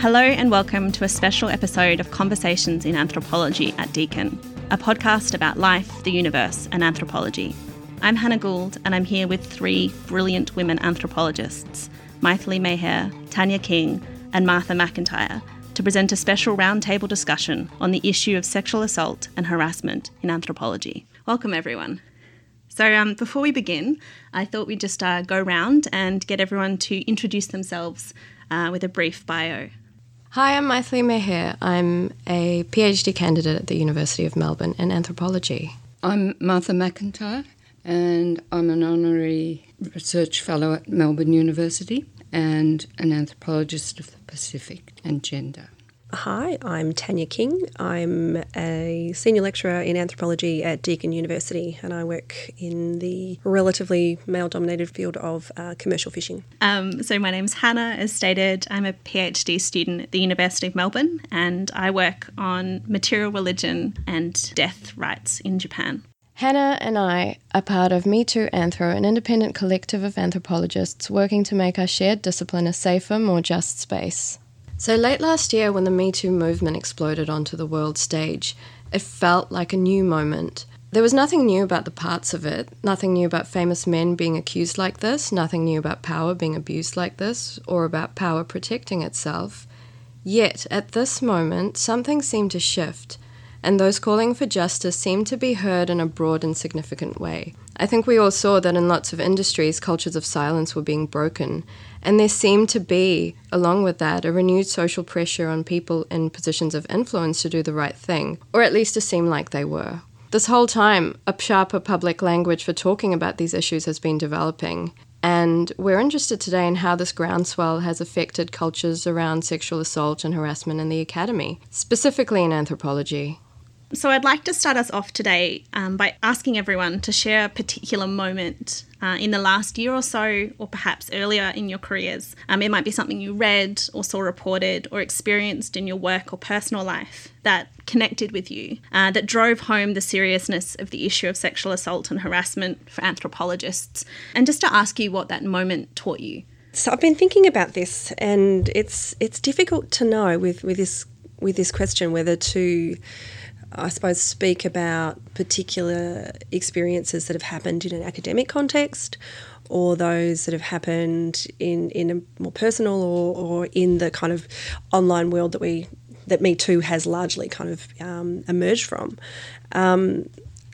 Hello, and welcome to a special episode of Conversations in Anthropology at Deakin, a podcast about life, the universe, and anthropology. I'm Hannah Gould, and I'm here with three brilliant women anthropologists Mythili Meher, Tanya King, and Martha McIntyre to present a special roundtable discussion on the issue of sexual assault and harassment in anthropology. Welcome, everyone. So, um, before we begin, I thought we'd just uh, go round and get everyone to introduce themselves uh, with a brief bio. Hi, I'm Mythili Meher. I'm a PhD candidate at the University of Melbourne in anthropology. I'm Martha McIntyre, and I'm an honorary research fellow at Melbourne University and an anthropologist of the Pacific and gender. Hi, I'm Tanya King. I'm a senior lecturer in anthropology at Deakin University, and I work in the relatively male dominated field of uh, commercial fishing. Um, so, my name's Hannah, as stated. I'm a PhD student at the University of Melbourne, and I work on material religion and death rites in Japan. Hannah and I are part of Me Too Anthro, an independent collective of anthropologists working to make our shared discipline a safer, more just space. So, late last year, when the Me Too movement exploded onto the world stage, it felt like a new moment. There was nothing new about the parts of it, nothing new about famous men being accused like this, nothing new about power being abused like this, or about power protecting itself. Yet, at this moment, something seemed to shift and those calling for justice seemed to be heard in a broad and significant way. I think we all saw that in lots of industries, cultures of silence were being broken, and there seemed to be, along with that, a renewed social pressure on people in positions of influence to do the right thing, or at least to seem like they were. This whole time, a sharper public language for talking about these issues has been developing, and we're interested today in how this groundswell has affected cultures around sexual assault and harassment in the academy, specifically in anthropology. So, I'd like to start us off today um, by asking everyone to share a particular moment uh, in the last year or so, or perhaps earlier in your careers. Um, it might be something you read or saw reported or experienced in your work or personal life that connected with you, uh, that drove home the seriousness of the issue of sexual assault and harassment for anthropologists, and just to ask you what that moment taught you. So I've been thinking about this, and it's it's difficult to know with, with this with this question whether to I suppose, speak about particular experiences that have happened in an academic context or those that have happened in, in a more personal or, or in the kind of online world that we that Me Too has largely kind of um, emerged from. Um,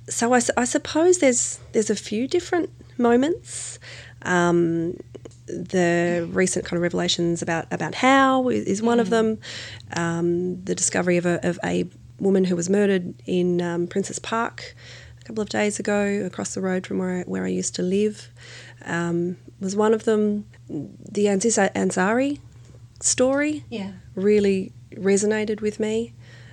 so I, I, suppose there's there's a few different moments. Um, the recent kind of revelations about about how is, one mm. of them. Um, the discovery of a, of a woman who was murdered in um, Princes Park a couple of days ago, across the road from where I, where I used to live, um, was one of them. The Aziz Ansari story yeah. really resonated with me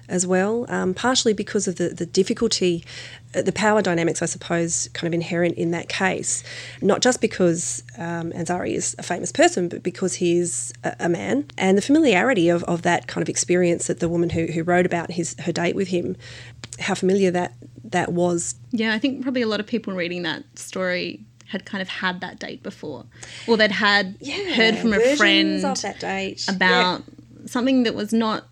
as well, um, partially because of the, the difficulty, the power dynamics, I suppose, kind of inherent in that case. Not just because um, Ansari is a famous person, but because he is a, a, man. And the familiarity of, of that kind of experience that the woman who, who wrote about his her date with him, how familiar that, that was. Yeah, I think probably a lot of people reading that story had kind of had that date before, or they'd had yeah, heard from a friend of that date about yeah. something that was not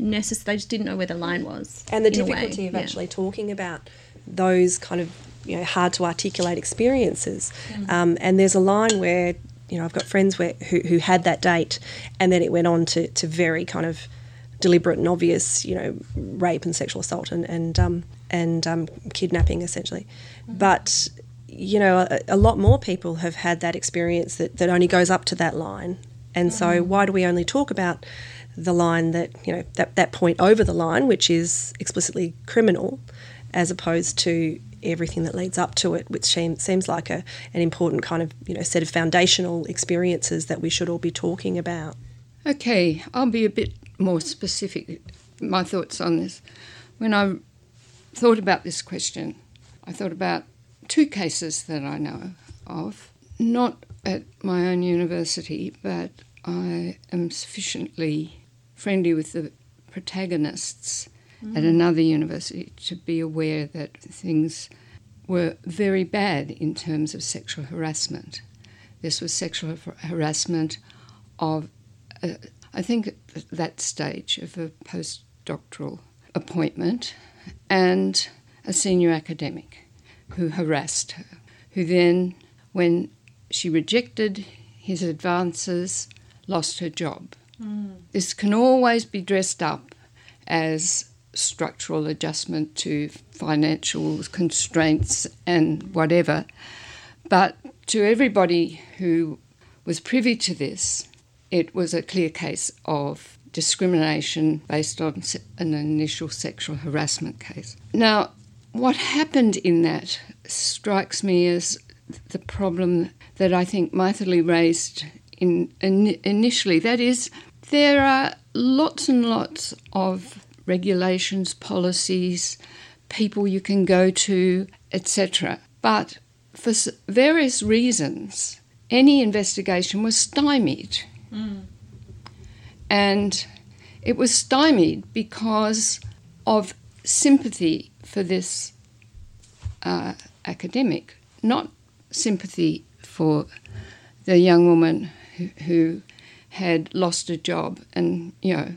necessary. They just didn't know where the line was. And the difficulty of yeah. actually talking about those kind of you know hard to articulate experiences. Mm. Um, and there's a line where you know I've got friends where who, who had that date, and then it went on to, to very kind of deliberate and obvious, you know, rape and sexual assault and and um, and um, kidnapping essentially. Mm. But you know, a, a, lot more people have had that experience that, that only goes up to that line. And mm. so, why do we only talk about the line that you know that that point over the line, which is explicitly criminal, as opposed to everything that leads up to it, which seems like a, an important kind of you know set of foundational experiences that we should all be talking about. Okay, I'll be a bit more specific. My thoughts on this. When I thought about this question, I thought about two cases that I know of, not at my own university, but I am sufficiently friendly with the protagonists mm. at another university to be aware that things were very bad in terms of sexual harassment. This was sexual harassment of a I think at that stage of a postdoctoral appointment, and a senior academic who harassed her, who then, when she rejected his advances, lost her job. Mm. This can always be dressed up as structural adjustment to financial constraints and whatever. But to everybody who was privy to this, it was a clear case of discrimination based on an initial sexual harassment case. Now, what happened in that strikes me as the problem that I think Mythili raised in, in, initially. That is, there are lots and lots of regulations, policies, people you can go to, etc. But for various reasons, any investigation was stymied. Mm. And it was stymied because of sympathy for this uh, academic, not sympathy for the young woman who, who had lost a job and, you know,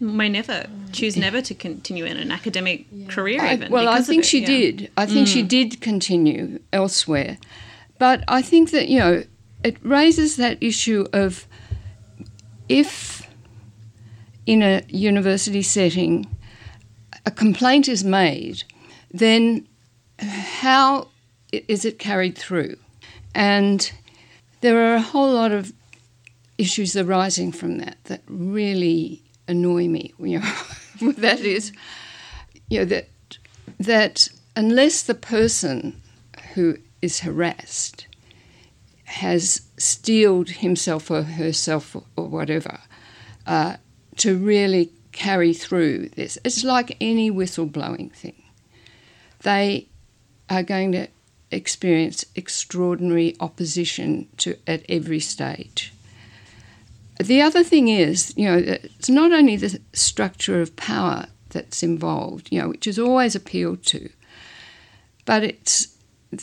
may never choose never to continue in an academic yeah. career. I, even well, I think she yeah. did. I think mm. she did continue elsewhere, but I think that you know it raises that issue of if in a university setting a complaint is made, then how is it carried through? And there are a whole lot of issues arising from that that really annoy me. You know, that is, you know, that that unless the person who is harassed has steeled himself or herself or whatever uh, to really carry through this, it's like any whistleblowing thing. They are going to experience extraordinary opposition to at every stage. The other thing is, you know, it's not only the structure of power that's involved, you know, which is always appealed to, but it's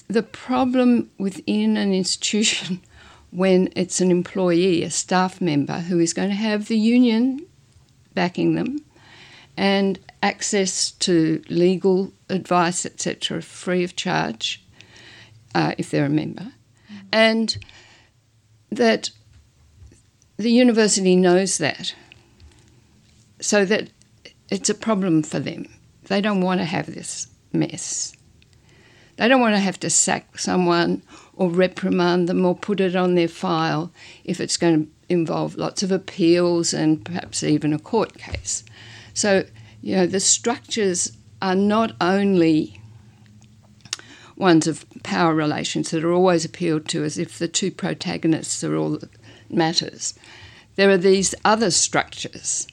the problem within an institution when it's an employee, a staff member, who is going to have the union backing them and access to legal advice, etc., free of charge uh, if they're a member, mm-hmm. and that the university knows that, so that it's a problem for them. They don't want to have this mess. They don't want to have to sack someone or reprimand them or put it on their file if it's going to involve lots of appeals and perhaps even a court case. So, you know, the structures are not only ones of power relations that are always appealed to as if the two protagonists are all matters. There are these other structures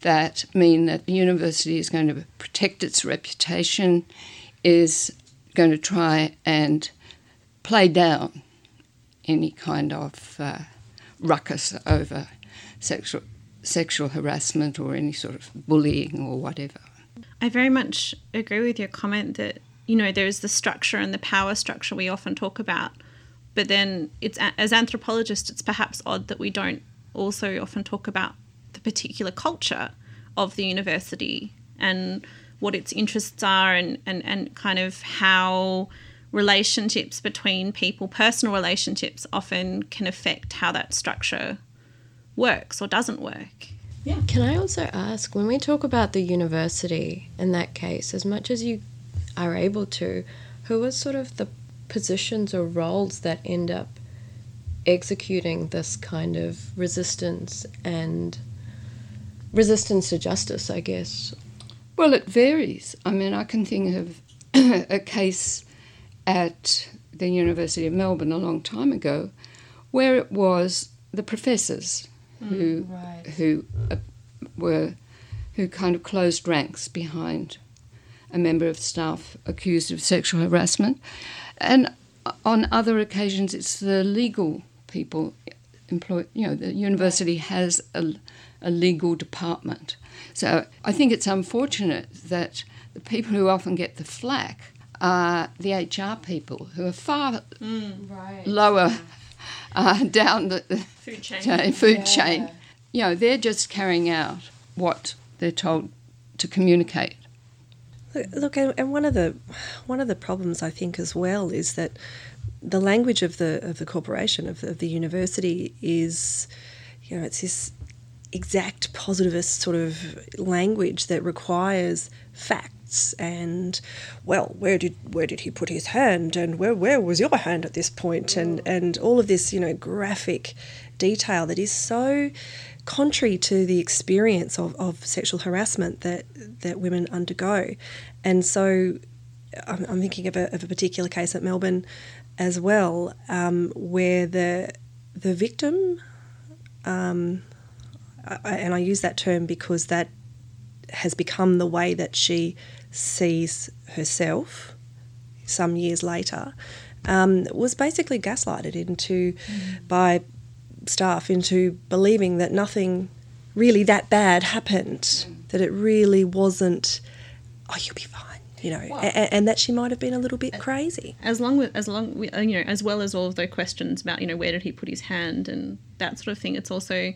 that mean that the university is going to protect its reputation, is going to try and play down any kind of uh, ruckus over sexual sexual harassment or any sort of bullying or whatever. I very much agree with your comment that you know there's the structure and the power structure we often talk about, but then it's as anthropologists it's perhaps odd that we don't also often talk about the particular culture of the university and what its interests are and, and, and kind of how relationships between people, personal relationships, often can affect how that structure works or doesn't work. Yeah. Can I also ask when we talk about the university in that case, as much as you are able to, who are sort of the positions or roles that end up executing this kind of resistance and resistance to justice, I guess? Well, it varies. I mean, I can think of a case at the University of Melbourne a long time ago where it was the professors mm, who right. who uh, were who kind of closed ranks behind a member of staff accused of sexual harassment, and on other occasions it's the legal people employ. You know, the university has a, a legal department, so I think it's unfortunate that the people who often get the flack are the HR people who are far mm, right. lower uh, down the, food chain. food yeah. chain you know, they're just carrying out what they're told to communicate. Look, and one of the one of the problems I think as well is that the language of the of the corporation of the, of the university is, you know, it's this exact positivist sort of language that requires facts. And well where did where did he put his hand? And where where was your hand at this point? And mm. and all of this you know graphic detail that is so contrary to the experience of, of sexual harassment that that women undergo and so I'm, I'm thinking of a, of a particular case at Melbourne as well um, where the the victim um, I, and I use that term because that has become the way that she sees herself some years later, um, was basically gaslighted into mm. by staff into believing that nothing really that bad happened, mm. that it really wasn't. Oh, you'll be fine you know, and, and, that she might have been a little bit crazy. As long as, as long uh, you know, as well as all of the questions about you know where did he put his hand and that sort of thing. It's also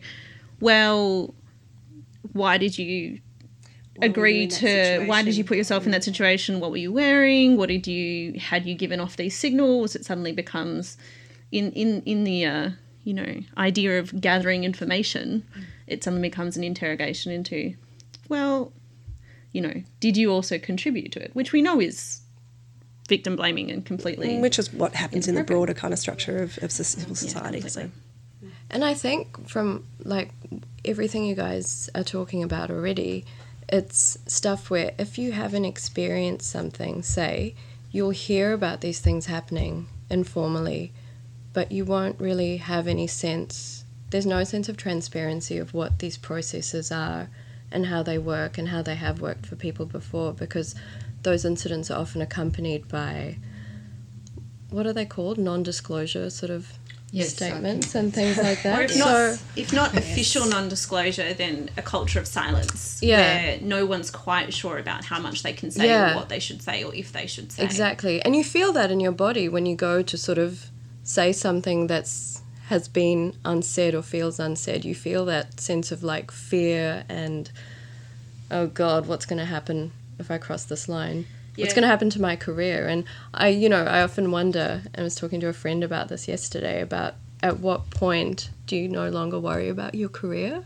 well, why did you why agree you to why did you put yourself in that situation what were you wearing what did you had you given off these signals it suddenly becomes in in in the uh, you know idea of gathering information mm. it suddenly becomes an interrogation into well you know did you also contribute to it? Which we know is victim blaming and completely which is what happens in the broader kind of structure of, of civil society yeah, so. And I think from like everything you guys are talking about already, it's stuff where if you haven't experienced something, say, you'll hear about these things happening informally, but you won't really have any sense. There's no sense of transparency of what these processes are and how they work and how they have worked for people before because those incidents are often accompanied by what are they called? Non disclosure sort of yes, statements and things like that. or if not, if not yes. official non-disclosure, then a culture of silence. Yeah. Where no one's quite sure about how much they can say yeah. or what they should say or if they should say. Exactly. And you feel that in your body when you go to sort of say something that's has been unsaid or feels unsaid. You feel that sense of like fear and oh god, what's going to happen if I cross this line? yeah. what's going to happen to my career and i you know i often wonder and i was talking to a friend about this yesterday about at what point do you no longer worry about your career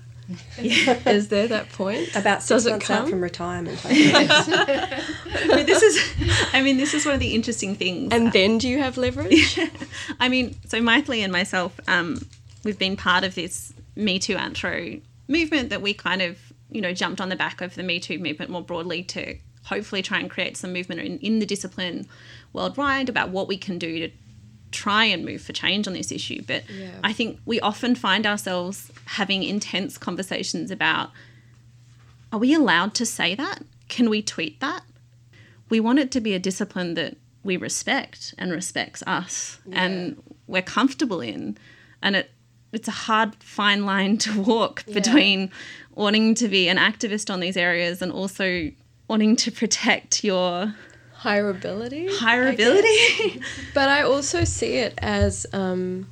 yeah. Is there that point? About six Does months out from retirement. I mean, this is, I mean, this is one of the interesting things. And then do you have leverage? I mean, so Mythili and myself, um, we've been part of this Me Too Anthro movement that we kind of, you know, jumped on the back of the Me Too movement more broadly to hopefully try and create some movement in, in the discipline worldwide about what we can do to try and move for change on this issue. But yeah. I think we often find ourselves having intense conversations about are we allowed to say that? Can we tweet that? We want it to be a discipline that we respect and respects us yeah. and we're comfortable in. And it it's a hard fine line to walk yeah. between wanting to be an activist on these areas and also wanting to protect your hireability. Hireability. but I also see it as um,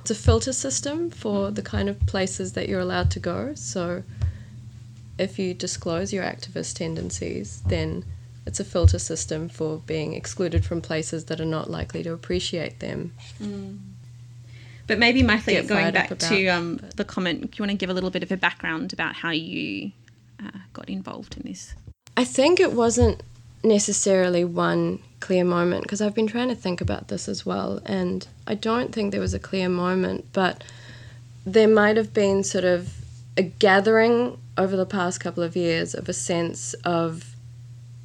it's a filter system for the kind of places that you're allowed to go. So if you disclose your activist tendencies, then it's a filter system for being excluded from places that are not likely to appreciate them. Mm. But maybe, Mythili, going back about, to um, the comment, do you want to give a little bit of a background about how you uh, got involved in this? I think it wasn't necessarily one clear moment because I've been trying to think about this as well, and I don't think there was a clear moment, but there might have been sort of a gathering over the past couple of years of a sense of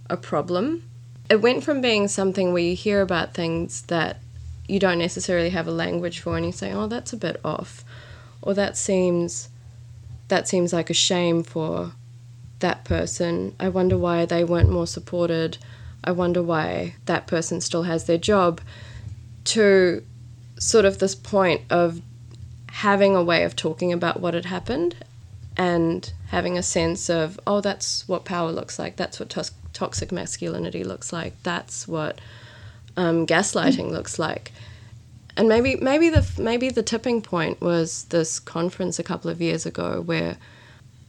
a problem. It went from being something where you hear about things that you don't necessarily have a language for and you say, oh, that's a bit off, or that seems that seems like a shame for that person. I wonder why they weren't more supported. I wonder why that person still has their job. To sort of this point of having a way of talking about what had happened and having a sense of, oh, that's what power looks like, that's what toxic masculinity looks like, that's what um, gaslighting looks like. And maybe maybe the maybe the tipping point was this conference a couple of years ago where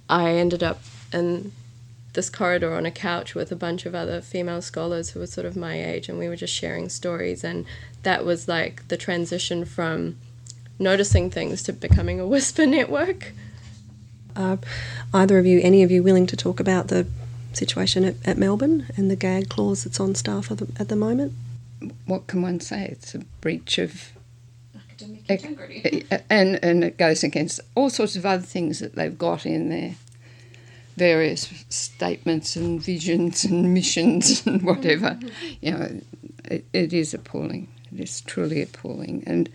I ended up in this corridor on a couch with a bunch of other female scholars who were sort of my age and we were just sharing stories and that was like the transition from noticing things to becoming a whisper network. Uh, either of you, any of you, willing to talk about the situation at, at Melbourne and the gag clause that's on staff at the, at the moment? What can one say? It's a breach of academic integrity, and and it goes against all sorts of other things that they've got in their various statements and visions and missions and whatever. You know, it, it is appalling. It is truly appalling, and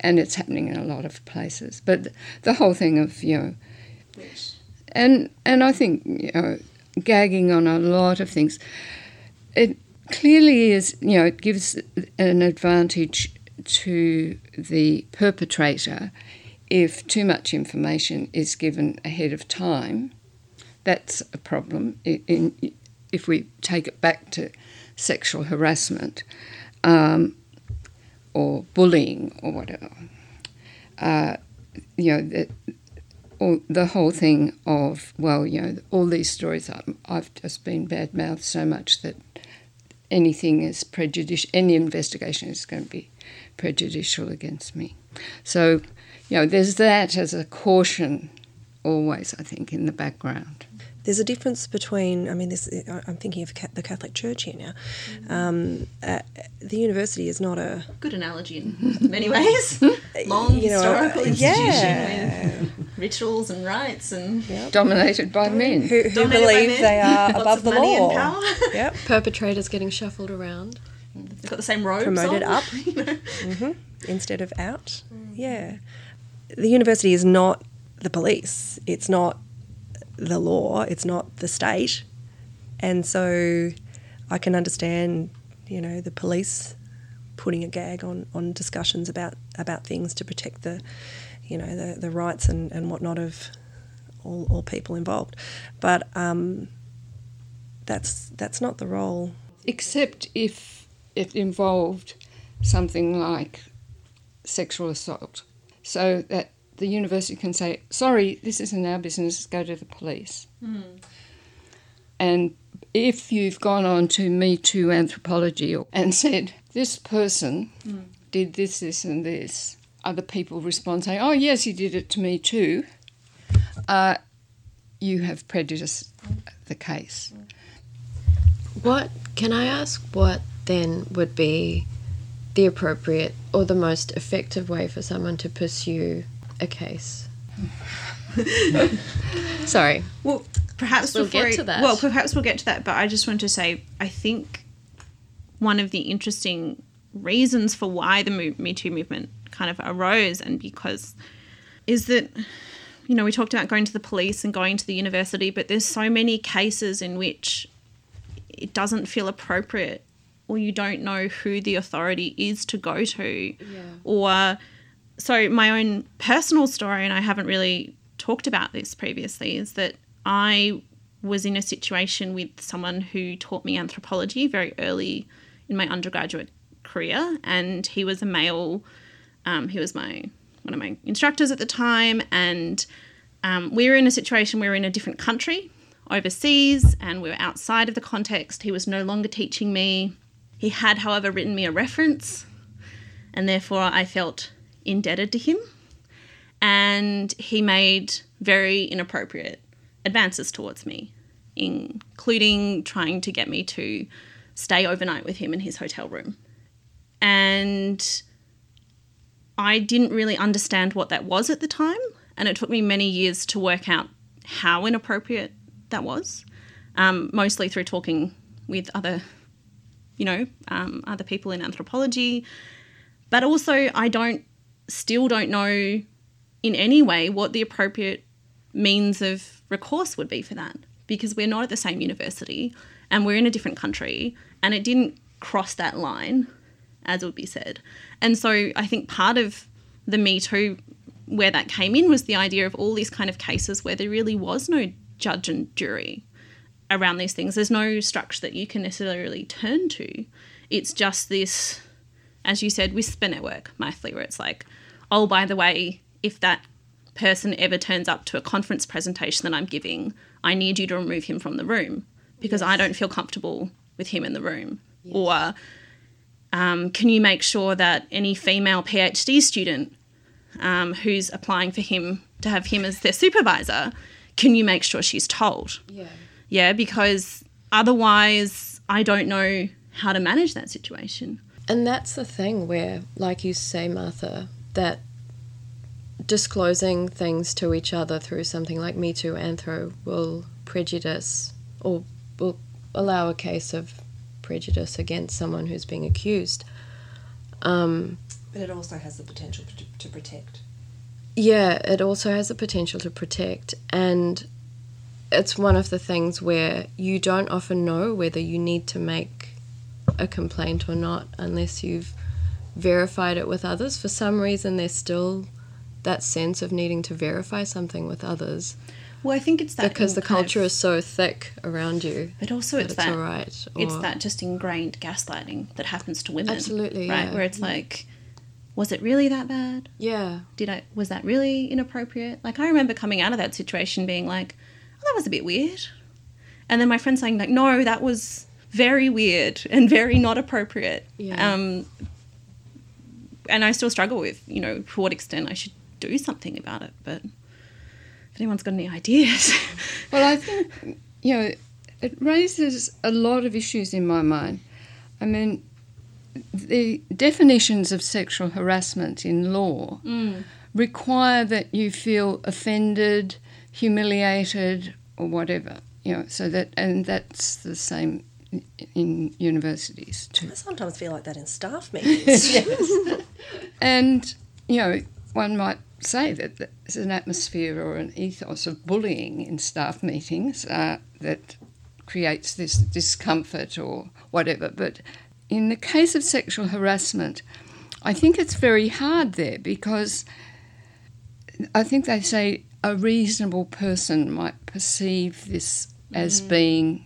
and it's happening in a lot of places. But the whole thing of you know, yes. and and I think you know, gagging on a lot of things, it clearly is you know it gives an advantage to the perpetrator if too much information is given ahead of time. That's a problem. In, in, if we take it back to sexual harassment, um, or bullying or whatever. Uh, you know, the, all, the whole thing of, well, you know, all these stories, I've just been bad mouthed so much that anything is prejudicial, any investigation is going to be prejudicial against me. So, you know, there's that as a caution always, I think, in the background. There's a difference between, I mean, this, I'm thinking of the Catholic Church here now. Um, uh, the university is not a. Good analogy in many ways. Long you know, historical uh, institution yeah. with rituals and rites and. Yep. Dominated by men. Who, who believe men. they are above the law. yep. Perpetrators getting shuffled around. They've got the same robes Promoted on. up you know? mm-hmm. instead of out. Mm. Yeah. The university is not the police. It's not the law, it's not the state. And so I can understand, you know, the police putting a gag on, on discussions about, about things to protect the, you know, the, the rights and, and whatnot of all, all people involved. But um, that's, that's not the role. Except if it involved something like sexual assault. So that the university can say, sorry, this isn't our business, go to the police. Mm. And if you've gone on to Me Too anthropology and said, this person mm. did this, this, and this, other people respond saying, oh, yes, he did it to me too, uh, you have prejudiced the case. What, can I ask what then would be the appropriate or the most effective way for someone to pursue a case. Sorry. Well, perhaps we'll get to that. Well, perhaps we'll get to that. But I just want to say, I think one of the interesting reasons for why the Me Too movement kind of arose, and because is that you know we talked about going to the police and going to the university, but there's so many cases in which it doesn't feel appropriate, or you don't know who the authority is to go to, yeah. or so my own personal story, and I haven't really talked about this previously, is that I was in a situation with someone who taught me anthropology very early in my undergraduate career, and he was a male. Um, he was my one of my instructors at the time, and um, we were in a situation we were in a different country, overseas, and we were outside of the context. He was no longer teaching me. He had, however, written me a reference, and therefore I felt indebted to him. And he made very inappropriate advances towards me, including trying to get me to stay overnight with him in his hotel room. And I didn't really understand what that was at the time. And it took me many years to work out how inappropriate that was, um, mostly through talking with other, you know, um, other people in anthropology. But also, I don't still don't know in any way what the appropriate means of recourse would be for that because we're not at the same university and we're in a different country and it didn't cross that line as would be said. And so i think part of the me too where that came in was the idea of all these kind of cases where there really was no judge and jury around these things. There's no structure that you can necessarily turn to. It's just this as you said, whisper network, Mythili, where it's like, oh, by the way, if that person ever turns up to a conference presentation that I'm giving, I need you to remove him from the room because I don't feel comfortable with him in the room. Or um, can you make sure that any female PhD student um, who's applying for him to have him as their supervisor, can you make sure she's told? Yeah. Yeah, because otherwise, I don't know how to manage that situation. And that's the thing where, like you say, Martha, that disclosing things to each other through something like Me Too Anthro will prejudice or will allow a case of prejudice against someone who's being accused. Um, But it also has the potential to, to protect. yeah, it also has the potential to protect, and it's one of the things where you don't often know whether you need to make a complaint or not unless you've verified it with others. For some reason, there's still that sense of needing to verify something with others Well, I think it's that because the kind of- culture is so thick around you. But also, that it's that all right, it's that just ingrained gaslighting that happens to women. Absolutely, right? yeah. Where it's like, was it really that bad? Yeah, Did I was that really inappropriate? Like I remember coming out of that situation being like, oh, that was a bit weird, and then my friend saying like, no, that was very weird and very not appropriate. Yeah. Um, and I still struggle with you know to what extent I should do something about it, but. If anyone's got any ideas, Well, I think, you know, it raises a lot of issues in my mind. I mean, the definitions of sexual harassment in law mm. require that you feel offended, humiliated, or whatever. You know, so that and that's the same in- universities too. I sometimes feel like that in staff meetings. And, you know, one might say that there's an atmosphere or an ethos of bullying in staff meetings uh, that creates this discomfort or whatever. But in the case of sexual harassment, I think it's very hard there because I think they say a reasonable person might perceive this as being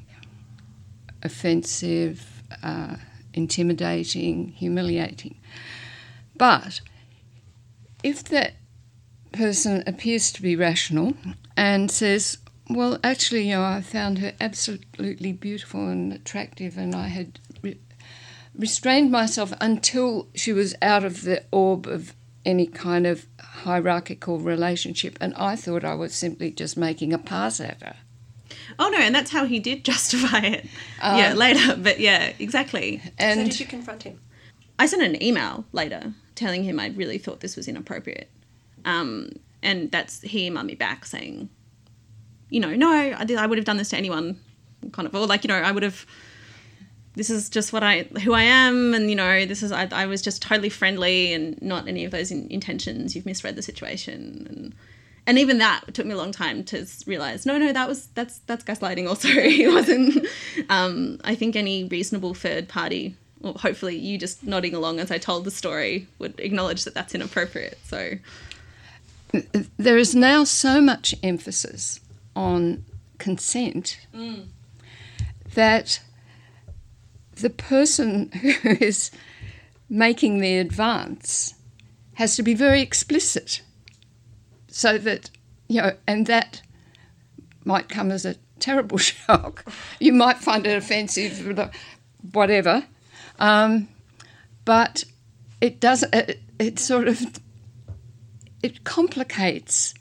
offensive, uh, intimidating, humiliating. But if that person appears to be rational and says, well, actually, you know, I found her absolutely beautiful and attractive, and I had re- restrained myself until she was out of the orb of any kind of hierarchical relationship, and I thought I was simply just making a pass at her. Oh no, and that's how he did justify it. yeah, later. But yeah, exactly. And so And did you confront him? I sent an email later telling him I really thought this was inappropriate. Um, and that's he emailed me back saying, you know, no, I, I would have done this to anyone, kind of, or like, you know, I would have. This is just what I, who I am, and you know, this is I, I was just totally friendly and not any of those in, intentions. You've misread the situation, and and even that took me a long time to realize. No, no, that was that's that's gaslighting. Also, it wasn't. Um, I think any reasonable third party, or hopefully you just nodding along as I told the story, would acknowledge that that's inappropriate. So there is now so much emphasis on consent that the person who is making the advance has to be very explicit so that you know and that might come as a terrible shock. You might find it offensive whatever. Um, but it does it, it sort of it complicates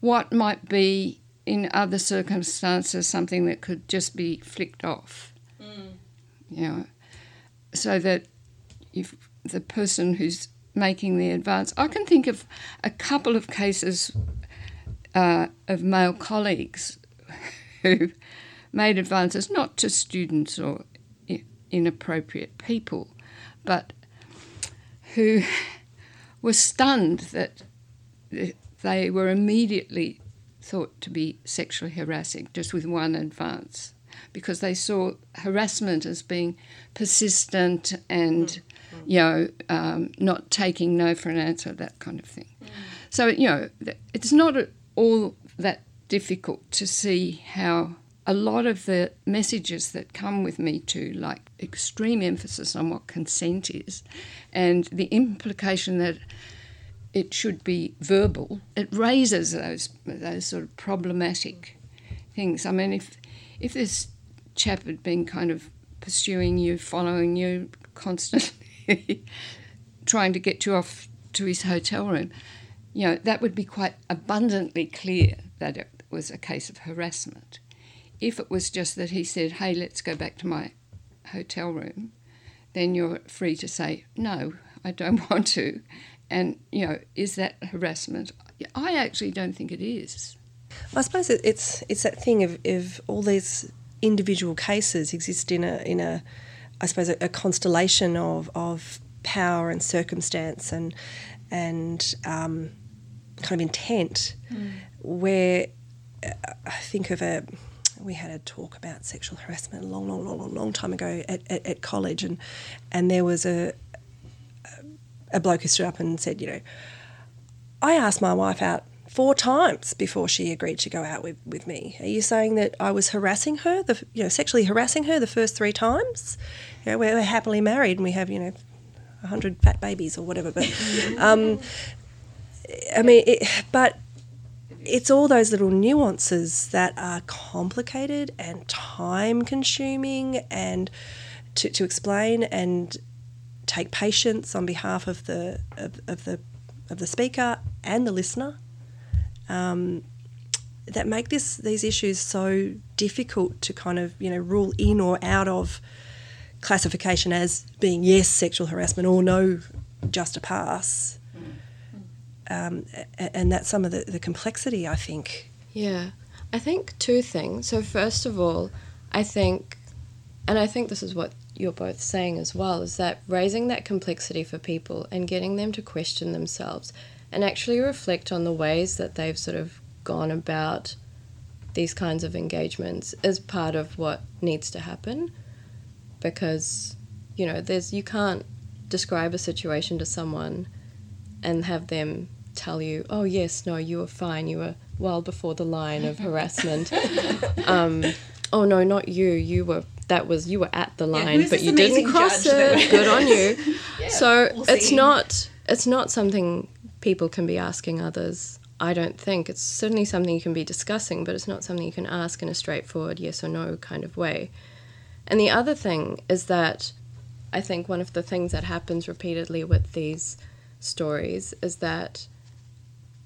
what might be in other circumstances something that could just be flicked off. You know, so that if the person who's making the advance, I can think of a couple of cases uh, of male colleagues who made advances not to students or inappropriate people, but who were stunned that they were immediately thought to be sexually harassing just with one advance because they saw harassment as being persistent and you know um, not taking no for an answer that kind of thing so you know it's not at all that difficult to see how a lot of the messages that come with Me Too, like extreme emphasis on what consent is, and the implication that it should be verbal, it raises those those sort of problematic things. I mean, if if this chap had been kind of pursuing you, following you constantly, trying to get you off to his hotel room, you know, that would be quite abundantly clear that it was a case of harassment. If it was just that he said, hey, let's go back to my hotel room, then you're free to say, no, I don't want to. And, you know, is that harassment? I actually don't think it is. I suppose it's it's that thing of, of all these individual cases exist in a in a I suppose a, a constellation of, of power and circumstance and and um, kind of intent, mm. where uh, I think of a we had a talk about sexual harassment a long, long, long, long, long time ago at, at, at college, and and there was a a bloke who stood up and said, you know, I asked my wife out four times before she agreed to go out with, with me. Are you saying that I was harassing her, the you know, sexually harassing her the first three times? You know, we're happily married and we have, you know, hundred fat babies or whatever. But um, I mean, it, but it's all those little nuances that are complicated and time consuming and to, to explain and take patience on behalf of the of, of the of the speaker and the listener um, that make this these issues so difficult to kind of you know rule in or out of classification as being yes sexual harassment or no just a pass um, and that's some of the, the complexity, I think. Yeah, I think two things. So, first of all, I think, and I think this is what you're both saying as well, is that raising that complexity for people and getting them to question themselves and actually reflect on the ways that they've sort of gone about these kinds of engagements is part of what needs to happen because you know there's you can't describe a situation to someone and have them tell you, oh, yes, no, you were fine, you were well before the line of harassment. um, oh, no, not you, you were. That was you were at the line, yeah, but you didn't cross it. Good on you. yeah, so we'll it's not it's not something people can be asking others. I don't think it's certainly something you can be discussing, but it's not something you can ask in a straightforward yes or no kind of way. And the other thing is that I think one of the things that happens repeatedly with these stories is that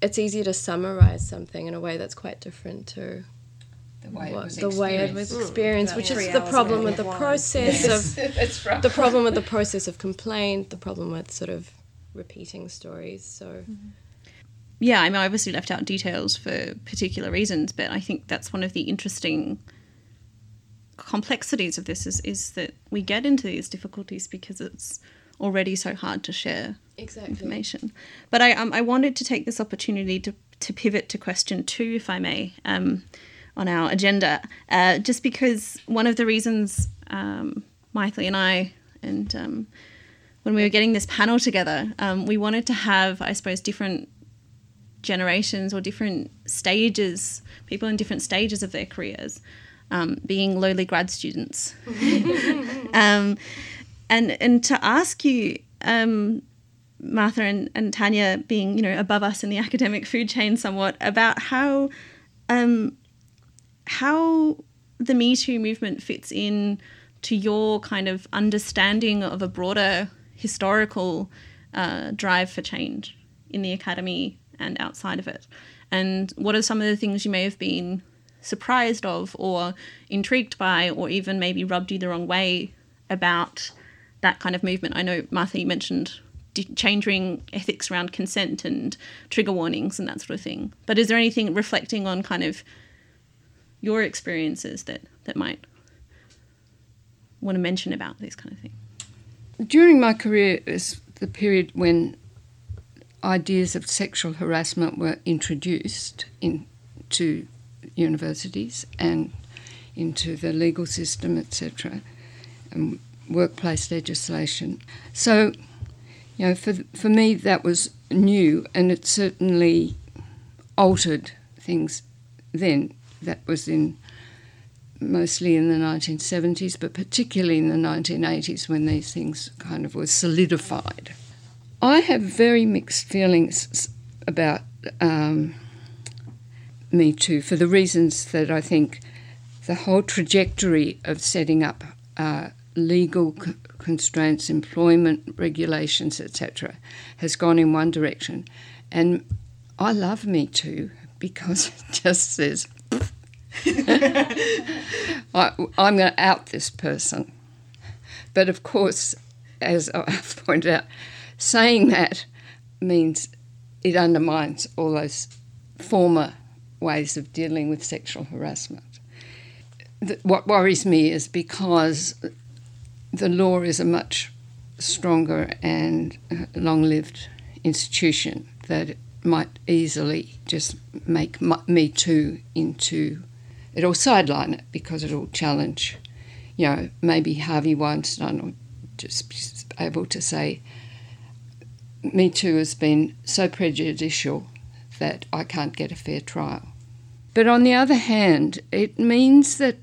it's easier to summarize something in a way that's quite different to the way what, it was the it was experienced, mm. which is the problem with the process yes. of the problem with the process of complaint, the problem with sort of repeating stories. So. Mm-hmm. Yeah, I mean, I obviously left out details for particular reasons, but I think that's one of the interesting complexities of this is, is that we get into these difficulties because it's already so hard to share exactly. information. But I um, I wanted to take this opportunity to to pivot to question two, if I may, um, on our agenda, uh, just because one of the reasons um, Mythili and I and um, when we were getting this panel together, um, we wanted to have, I suppose, different generations or different stages, people in different stages of their careers, um, being lowly grad students. um, and and to ask you, um, Martha and, and Tanya, being you know above us in the academic food chain somewhat, about how um, how the Me Too movement fits in to your kind of understanding of a broader historical uh, drive for change in the academy and outside of it, and what are some of the things you may have been surprised of or intrigued by, or even maybe rubbed you the wrong way about that kind of movement. I know, Martha, you mentioned changing ethics around consent and trigger warnings and that sort of thing. But is there anything reflecting on kind of your experiences that, that might want to mention about these kind of things? During my career is the period when ideas of sexual harassment were introduced into universities and into the legal system, etc and workplace legislation. So, you know, for, for me, that was new and it certainly altered things then. That was in mostly in the 1970s, but particularly in the 1980s when these things kind of were solidified. I have very mixed feelings about um, Me Too for the reasons that I think the whole trajectory of setting up uh, legal c- constraints, employment regulations, etc., has gone in one direction. And I love Me Too because it just says, I, am going to out this person. But of course, as I've pointed out, saying that means it undermines all those former ways of dealing with sexual harassment. What worries me is because the law is a much stronger and uh, long lived institution that might easily just make Me Too into it'll sideline it because it'll challenge, you know, maybe Harvey Weinstein will just able to say, Me Too has been so prejudicial that I can't get a fair trial. But on the other hand, it means that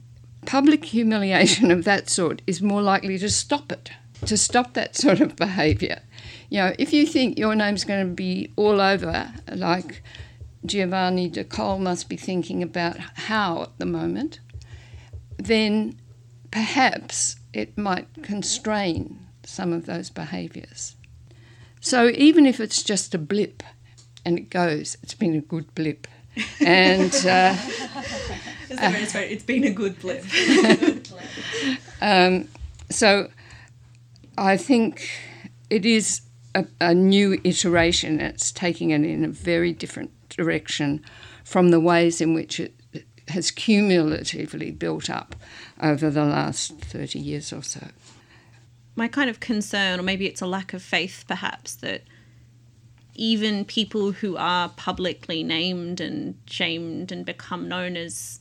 public humiliation of that sort is more likely to stop it, to stop that sort of behaviour. You know, if you think your name's going to be all over, like Giovanni de Cole must be thinking about how at the moment, then perhaps it might constrain some of those behaviours. So even if it's just a blip and it goes, it's been a good blip. And uh, it's been a good blip. um, so I think it is a, a new iteration. It's taking it in a very different direction from the ways in which it has cumulatively built up over the last 30 years or so. My kind of concern, or maybe it's a lack of faith perhaps, that even people who are publicly named and shamed and become known as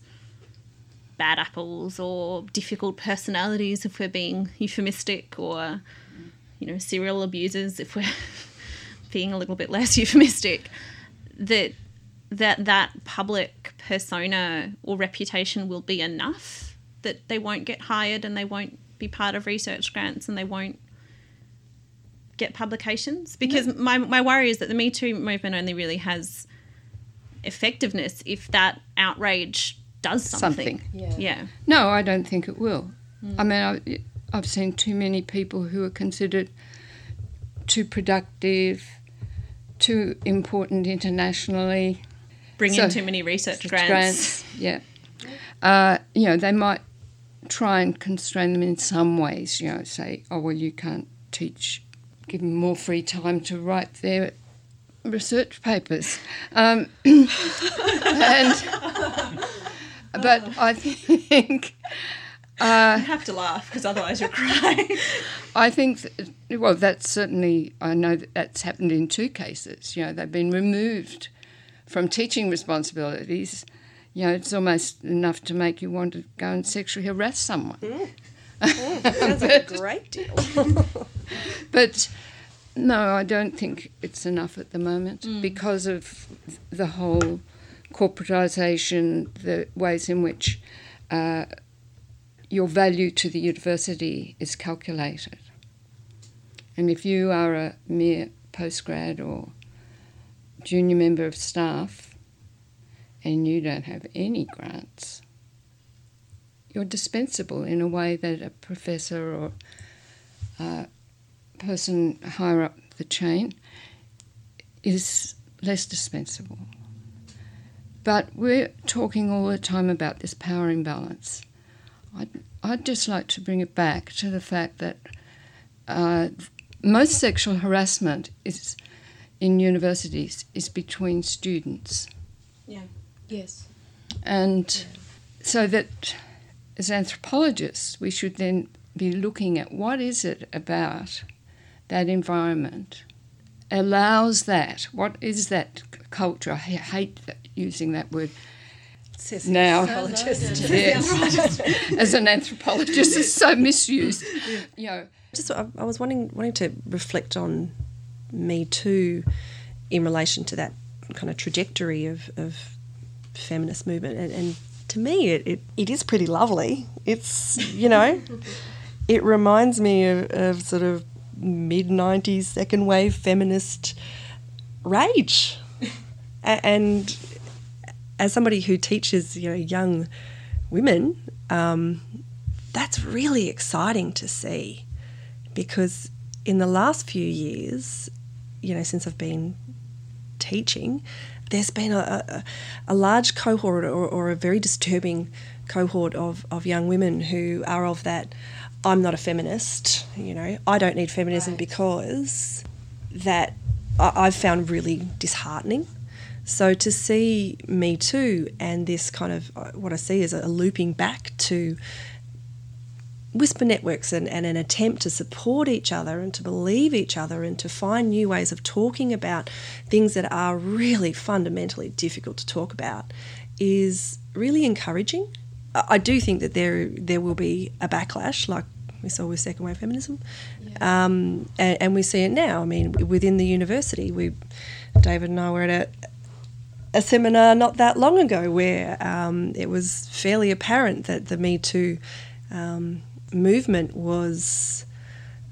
bad apples or difficult personalities, if we're being euphemistic, or, you know, serial abusers, if we're being a little bit less euphemistic, that that that public persona or reputation will be enough that they won't get hired and they won't be part of research grants and they won't get publications because no. my, my worry is that the me too movement only really has effectiveness if that outrage does something, something. Yeah. yeah no i don't think it will mm. i mean I, i've seen too many people who are considered too productive too important internationally bring so, in too many research grants. grants yeah. Uh, you know, they might try and constrain them in some ways, you know, say, oh, well, you can't teach, give them more free time to write their research papers. Um, and, but I think. Uh, you have to laugh because otherwise you'll cry. I think, that, well, that's certainly, I know that that's happened in two cases. You know, they've been removed from teaching responsibilities, you know, it's almost enough to make you want to go and sexually harass someone. Mm. Mm, sounds but, a great deal. but no, I don't think it's enough at the moment mm. because of the whole corporatisation, the ways in which uh, your value to the university is calculated. And if you are a mere postgrad or junior member of staff and you don't have any grants, you're dispensable in a way that a professor or a person higher up the chain is less dispensable. But we're talking all the time about this power imbalance. I'd, I'd just like to bring it back to the fact that uh, most sexual harassment is in universities is between students. Yeah. Yes. And yeah. so that as anthropologists, we should then be looking at what is it about that environment allows that. What is that culture? I hate using that word. Says now, yes. as an anthropologist, it's so misused. You know, just I, I was wanting wanting to reflect on me Too in relation to that kind of trajectory of, of feminist movement and, and to me, it, it, it is pretty lovely. It's, you know, it reminds me of, of sort of mid 90s second wave feminist rage. and as somebody who teaches, you know, young women, um, that's really exciting to see because in the last few years, you know, since I've been teaching, there's been a, a, a large cohort or, or, a very disturbing cohort of, of young women who are of that I'm not a feminist, you know, I don't need feminism right. because that I've found really disheartening. So to see Me Too and this kind of uh, what I see is a looping back to whisper networks and, and, an attempt to support each other and to believe each other and to find new ways of talking about things that are really fundamentally difficult to talk about is really encouraging. I do think that there there will be a backlash, like we saw with second wave feminism, yeah. um, and, and, we see it now. I mean, within the university, we David and I were at a, a seminar not that long ago where um, it was fairly apparent that the Me Too um, movement was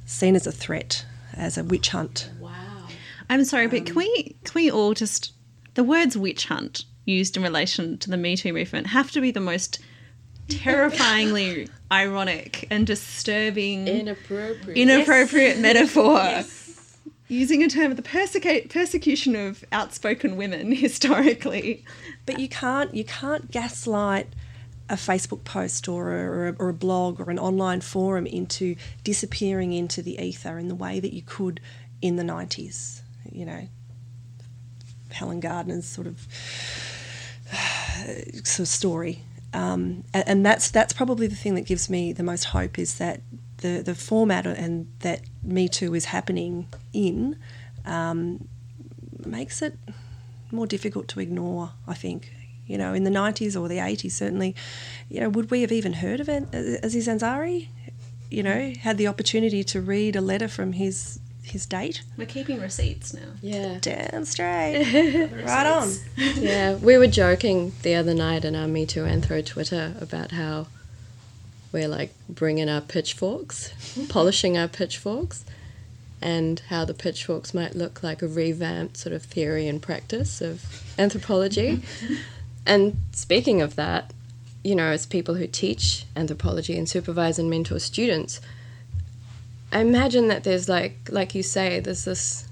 seen as a threat, as a witch hunt. Wow. I'm sorry, but can um, we can we all just the words witch hunt used in relation to the Me Too movement have to be the most terrifyingly ironic and disturbing inappropriate inappropriate yes. metaphor. Yes. Using a term of the persecu- persecution of outspoken women historically. But you can't you can't gaslight a Facebook post or a, or a, blog or an online forum into disappearing into the ether in the way that you could in the 90s. You know, Helen Garner's sort of sort of story. Um, and, and, that's that's probably the thing that gives me the most hope is that the the format and that Me Too is happening in um, makes it more difficult to ignore. I think you know, in the 90s or the 80s, certainly, you know, would we have even heard of Aziz Ansari? You know, had the opportunity to read a letter from his his date. We're keeping receipts now. Yeah. Damn straight. right on. yeah, we were joking the other night in our Me Too Anthro Twitter about how we're like bringing our pitchforks, polishing our pitchforks, and how the pitchforks might look like a revamped sort of theory and practice of anthropology. And speaking of that, you know, as people who teach anthropology and supervise and mentor students, I imagine that there's like, like you say, there's this,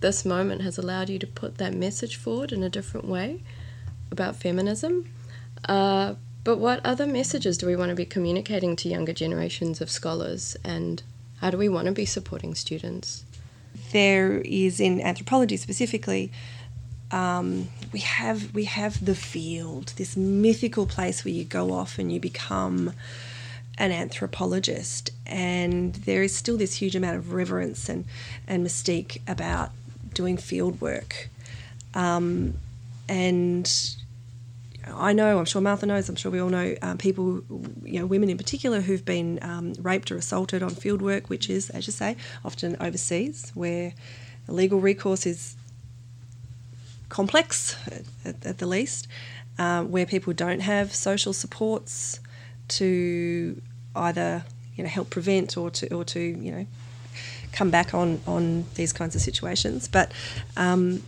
this moment has allowed you to put that message forward in a different way about feminism. Uh, but what other messages do we want to be communicating to younger generations of scholars, and how do we want to be supporting students? There is in anthropology specifically um, we have we have the field, this mythical place where you go off and you become an anthropologist, and there is still this huge amount of reverence and and mystique about doing field work, um, and. I know, I'm sure Martha knows, I'm sure we all know um, people, you know, women in particular who've been um, raped or assaulted on field work, which is, as you say, often overseas, where legal recourse is complex at, at the least, um, where people don't have social supports to either you know help prevent or to or to you know come back on on these kinds of situations. But um,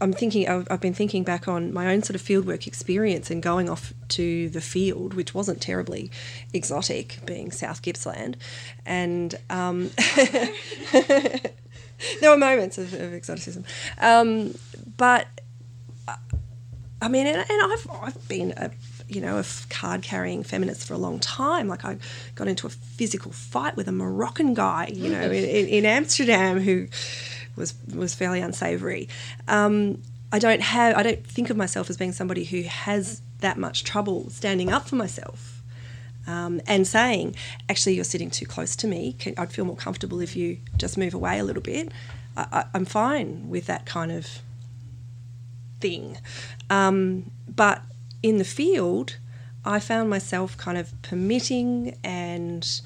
I'm thinking I've been thinking back on my own sort of fieldwork experience and going off to the field, which wasn't terribly exotic, being South Gippsland, and um, there were moments of, of exoticism, um, but I mean, and, and, I've I've been a you know a card carrying feminist for a long time. Like I got into a physical fight with a Moroccan guy, you know, in, in, Amsterdam who was was fairly unsavoury. Um, I don't have I don't think of myself as being somebody who has that much trouble standing up for myself um, and saying, actually, you're sitting too close to me. Can, I'd feel more comfortable if you just move away a little bit. I, am fine with that kind of thing. Um, but in the field, I found myself kind of permitting and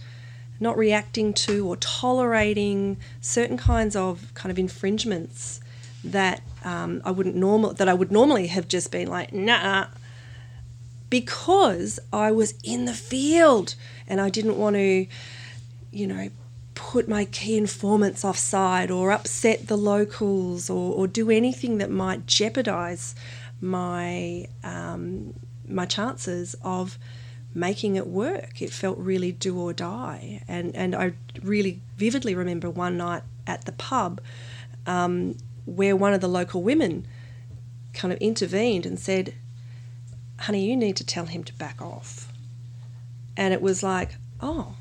not reacting to or tolerating certain kinds of kind of infringements that um, I wouldn't normal that I would normally have just been like, nah, because I was in the field and I didn't want to, you know, put my key informants offside or upset the locals or, or do anything that might jeopardize my um, my chances of making it work. It felt really do or die, and and I really vividly remember one night at the pub um, where one of the local women kind of intervened and said, "Honey, you need to tell him to back off," and it was like, oh.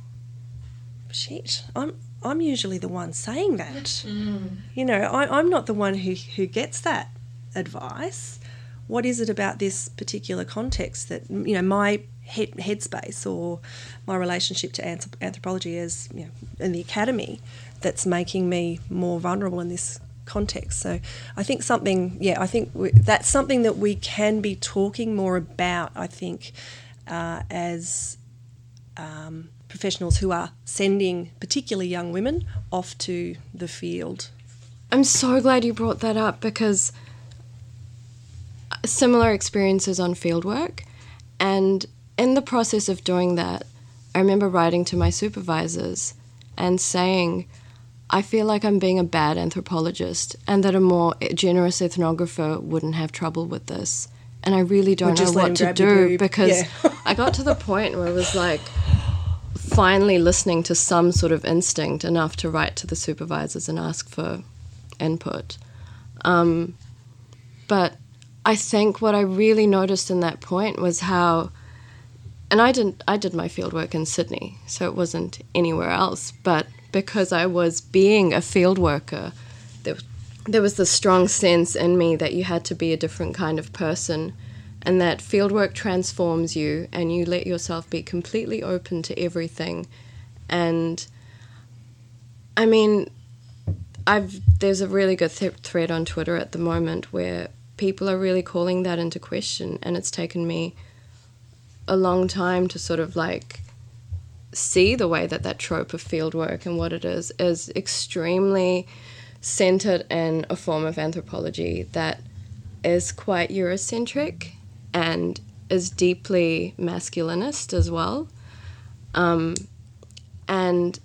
Shit, I'm I'm usually the one saying that. Mm. You know, I, I'm not the one who, who gets that advice what is it about this particular context that you know my head, headspace or my relationship to anthropology as you know, in the academy that's making me more vulnerable in this context. So I think something, yeah, I think we, that's something that we can be talking more about. I think uh, as um, professionals who are sending particularly young women off to the field. I'm so glad you brought that up because similar experiences on fieldwork. And in the process of doing that, I remember writing to my supervisors and saying, I feel like I'm being a bad anthropologist and that a more generous ethnographer wouldn't have trouble with this. And I really don't know what to do because yeah. I got to the point where it was like finally listening to some sort of instinct enough to write to the supervisors and ask for input. Um, but I think what I really noticed in that point was how, and I didn't, I did my fieldwork in Sydney, so it wasn't anywhere else. But because I was being a field worker, there, there was the strong sense in me that you had to be a different kind of person, and that fieldwork transforms you, and you let yourself be completely open to everything, and. I mean, I've there's a really good th- thread on Twitter at the moment where people are really calling that into question and it's taken me a long time to sort of like see the way that that trope of fieldwork and what it is is extremely centered in a form of anthropology that is quite Eurocentric and is deeply masculinist as well. Um, and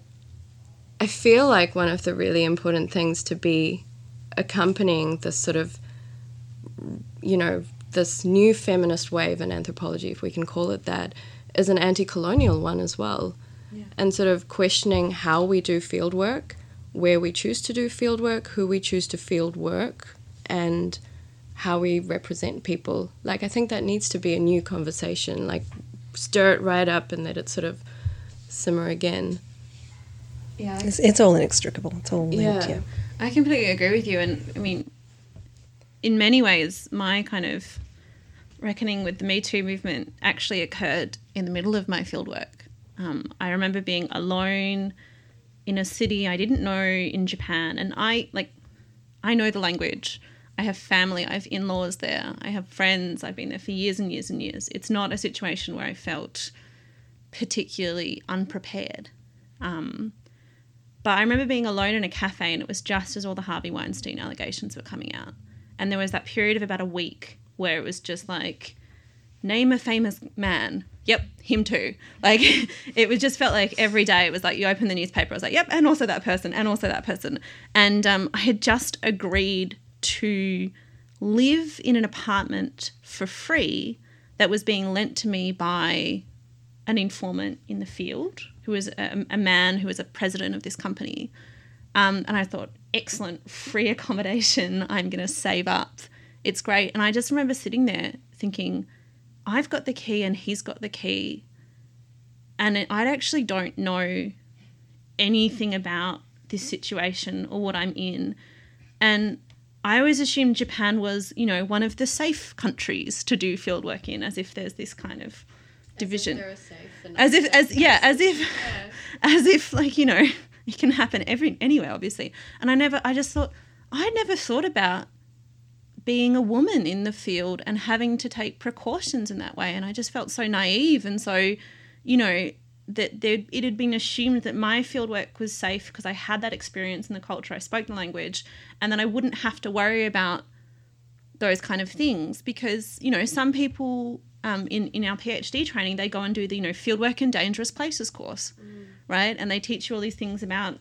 I feel like one of the really important things to be accompanying this sort of you know, this new feminist wave in anthropology, if we can call it that, is an anti colonial one as well. Yeah. And sort of questioning how we do field work, where we choose to do field work, who we choose to field work, and how we represent people. Like, I think that needs to be a new conversation. Like, stir it right up and let it sort of simmer again. Yeah. It's, it's all inextricable. It's all linked, yeah. yeah. I completely agree with you. And I mean, in many ways, my kind of reckoning with the Me Too movement actually occurred in the middle of my fieldwork. Um, I remember being alone in a city I didn't know in Japan, and I like I know the language. I have family, I have in laws there, I have friends, I've been there for years and years and years. It's not a situation where I felt particularly unprepared. Um, but I remember being alone in a cafe, and it was just as all the Harvey Weinstein allegations were coming out. And there was that period of about a week where it was just like, name a famous man. Yep, him too. Like it was just felt like every day it was like you open the newspaper, I was like, yep, and also that person, and also that person. And um, I had just agreed to live in an apartment for free that was being lent to me by an informant in the field who was a, a man who was a president of this company. Um, and I thought, excellent free accommodation. I'm going to save up. It's great. And I just remember sitting there thinking, I've got the key and he's got the key. And I actually don't know anything about this situation or what I'm in. And I always assumed Japan was, you know, one of the safe countries to do field work in, as if there's this kind of division. As if, as, yeah, as if, yeah. as if, like, you know, it can happen every anywhere, obviously. And I never, I just thought, I never thought about being a woman in the field and having to take precautions in that way. And I just felt so naive and so, you know, that there, it had been assumed that my fieldwork was safe because I had that experience in the culture, I spoke the language, and then I wouldn't have to worry about those kind of things because, you know, some people um, in in our PhD training, they go and do the you know fieldwork in dangerous places course, right? And they teach you all these things about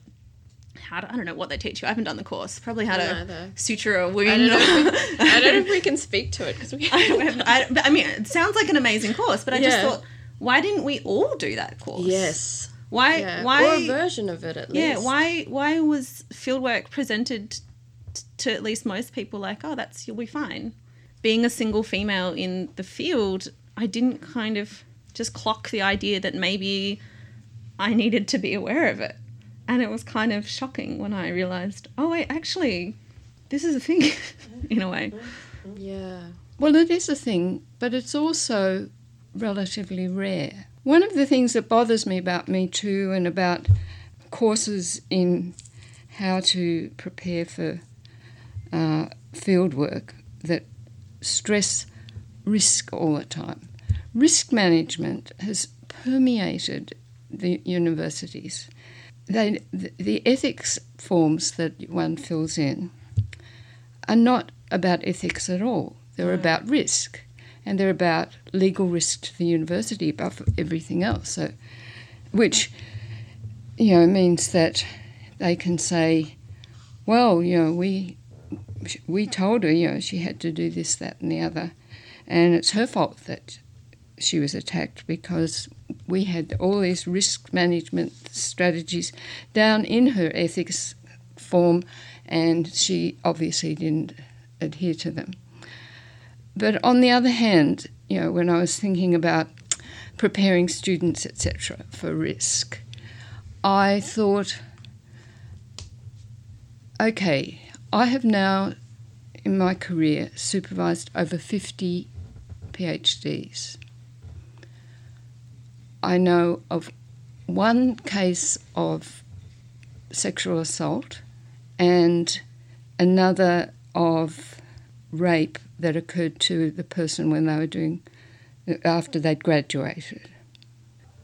how to, I don't know what they teach you. I haven't done the course. Probably how to either. suture a wound. I don't, know if we, I don't know if we can speak to it because we. I, don't have- I, I mean, it sounds like an amazing course, but I just thought, why didn't we all do that course? Yes. Why? Yeah. Why? or a version of it at least. yeah. Why? Why was fieldwork presented t- to at least most people like, oh, that's you'll be fine. Being a single female in the field, I didn't kind of just clock the idea that maybe I needed to be aware of it, and it was kind of shocking when I realized, oh wait, actually, this is a thing, in a way. Yeah. Well, it is a thing, but it's also relatively rare. One of the things that bothers me about Me Too and about courses in how to prepare for uh, field work that stress risk all the time. Risk management has permeated the universities. They, the, ethics forms that one fills in are not about ethics at all. They're mm. about risk, and they're about legal risk to the university above everything else. So, which you know means that they can say, "Well, you know, we we told her, you know, she had to do this, that, and the other, and it's her fault that she was attacked because we had all these risk management strategies down in her ethics form, and she obviously didn't adhere to them. But on the other hand, you know, when I was thinking about preparing students, etc., for risk, I thought, okay, I have now in my career supervised over 50 PhDs. I know of one case of sexual assault and another of rape that occurred to the person when they were doing after they'd graduated.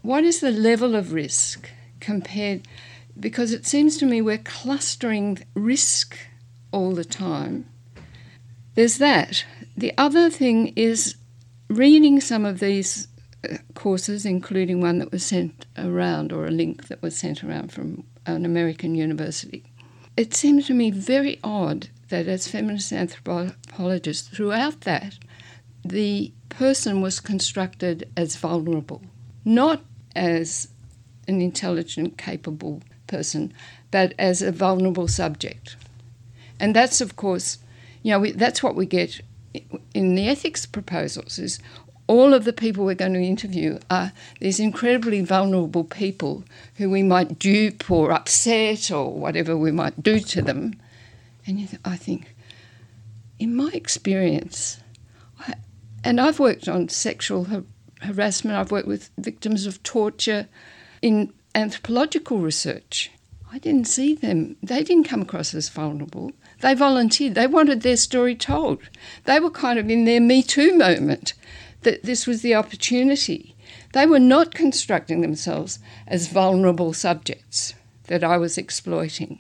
What is the level of risk compared? Because it seems to me we're clustering risk all the time. There's that. The other thing is reading some of these courses, including one that was sent around or a link that was sent around from an American university. It seemed to me very odd that as feminist anthropologists, throughout that, the person was constructed as vulnerable, not as an intelligent, capable person, but as a vulnerable subject. And that's, of course, you know, we, that's what we get in the ethics proposals is all of the people we're going to interview are these incredibly vulnerable people who we might dupe or upset or whatever we might do to them. And th- I think, in my experience, I, and I've worked on sexual har- harassment, I've worked with victims of torture in anthropological research. I didn't see them, they didn't come across as vulnerable. They volunteered, they wanted their story told. They were kind of in their Me Too moment that this was the opportunity. They were not constructing themselves as vulnerable subjects that I was exploiting.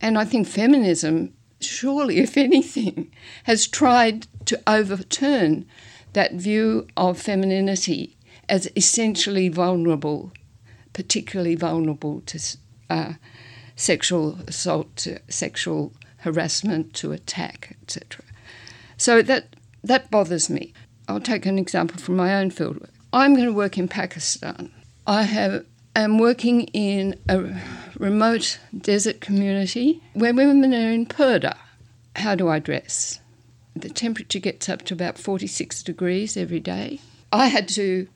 And I think feminism, surely, if anything, has tried to overturn that view of femininity as essentially vulnerable, particularly vulnerable to uh, sexual assault, to sexual harassment, to attack, etc. So that that bothers me. I'll take an example from my own fieldwork. I'm going to work in Pakistan. I have am working in a remote desert community where women are in purdah. How do I dress? The temperature gets up to about 46 degrees every day. I had to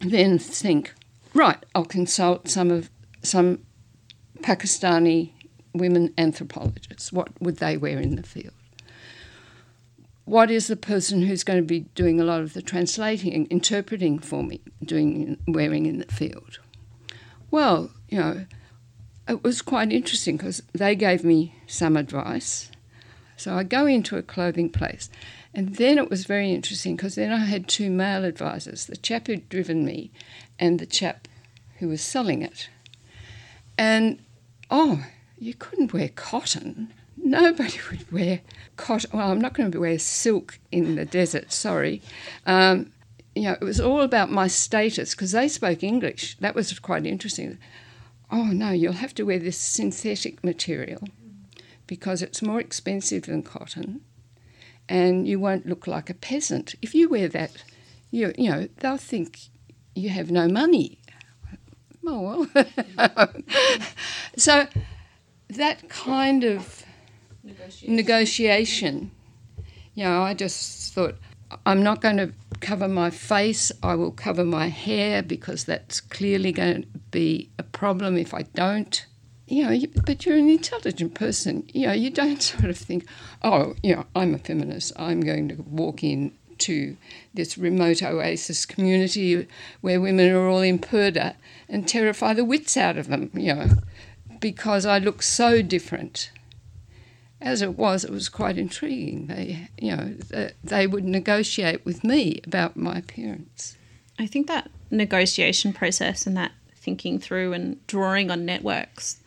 then think, right, I'll consult some of some Pakistani women anthropologists. What would they wear in the field? What is the person who's going to be doing a lot of the translating and interpreting for me doing wearing in the field? Well, you know, it was quite interesting because they gave me some advice. So I go into a clothing place, and then it was very interesting because then I had two male advisors the chap who'd driven me and the chap who was selling it. And oh, you couldn't wear cotton. Nobody would wear cotton. Well, I'm not going to wear silk in the desert, sorry. Um, you know, it was all about my status because they spoke English. That was quite interesting. Oh, no, you'll have to wear this synthetic material because it's more expensive than cotton and you won't look like a peasant. If you wear that, you, you know, they'll think you have no money. Oh, well. so that kind of negotiation. negotiation, you know, I just thought, I'm not going to cover my face, I will cover my hair because that's clearly going to be a problem if I don't. You know, but you're an intelligent person. You know, you don't sort of think, oh, you know, I'm a feminist. I'm going to walk in to this remote oasis community where women are all in purdah and terrify the wits out of them, you know, because I look so different. As it was, it was quite intriguing. They, you know, they would negotiate with me about my appearance. I think that negotiation process and that thinking through and drawing on networks,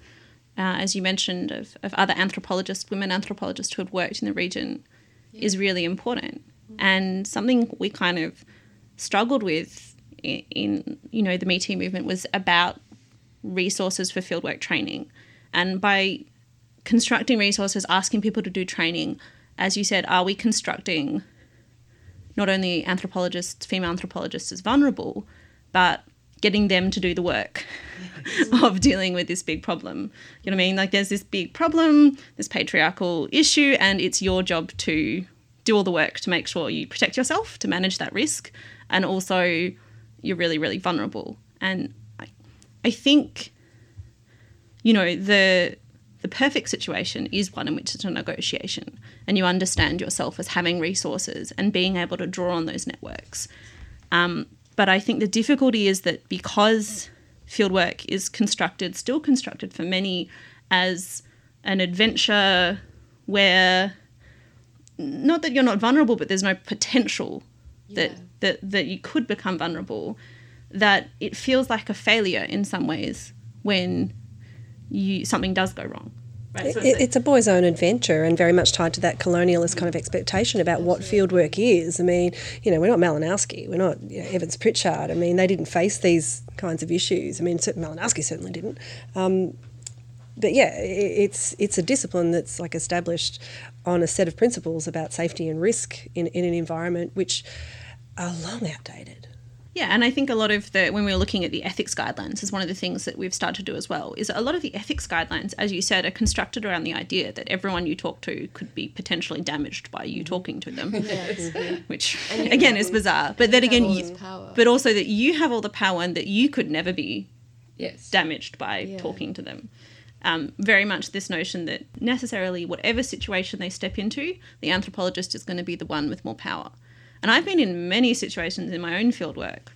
uh, as you mentioned, of, of other anthropologists, women anthropologists who had worked in the region, yeah. is really important and something we kind of struggled with in, in you know the Me Too movement was about resources for fieldwork training, and by constructing resources, asking people to do training, as you said, are we constructing not only anthropologists, female anthropologists as vulnerable, but getting them to do the work of dealing with this big problem. You know what I mean? Like there's this big problem, this patriarchal issue, and it's your job to do all the work to make sure you protect yourself, to manage that risk, and also you're really, really vulnerable. And I, I think, you know, the the perfect situation is one in which it's a negotiation and you understand yourself as having resources and being able to draw on those networks. Um, but I think the difficulty is that because fieldwork is constructed, still constructed for many, as an adventure where not that you're not vulnerable, but there's no potential yeah. that, that that you could become vulnerable. That it feels like a failure in some ways when you something does go wrong. Right? So it's, it's, a boy's own adventure and very much tied to that colonialist kind of expectation about what fieldwork is. I mean, you know, we're not Malinowski, we're not you know, Evans Pritchard. I mean, they didn't face these kinds of issues. I mean, Malinowski certainly didn't. Um, but yeah, it's it's a discipline that's like established on a set of principles about safety and risk in, in an environment which are long outdated. Yeah, and I think a lot of the when we were looking at the ethics guidelines is one of the things that we've started to do as well. Is a lot of the ethics guidelines, as you said, are constructed around the idea that everyone you talk to could be potentially damaged by you talking to them, yes. which again is bizarre. But then again, you, but also that you have all the power and that you could never be yes. damaged by yeah. talking to them um, very much this notion that necessarily whatever situation they step into, the anthropologist is going to be the one with more power. And I've been in many situations in my own field work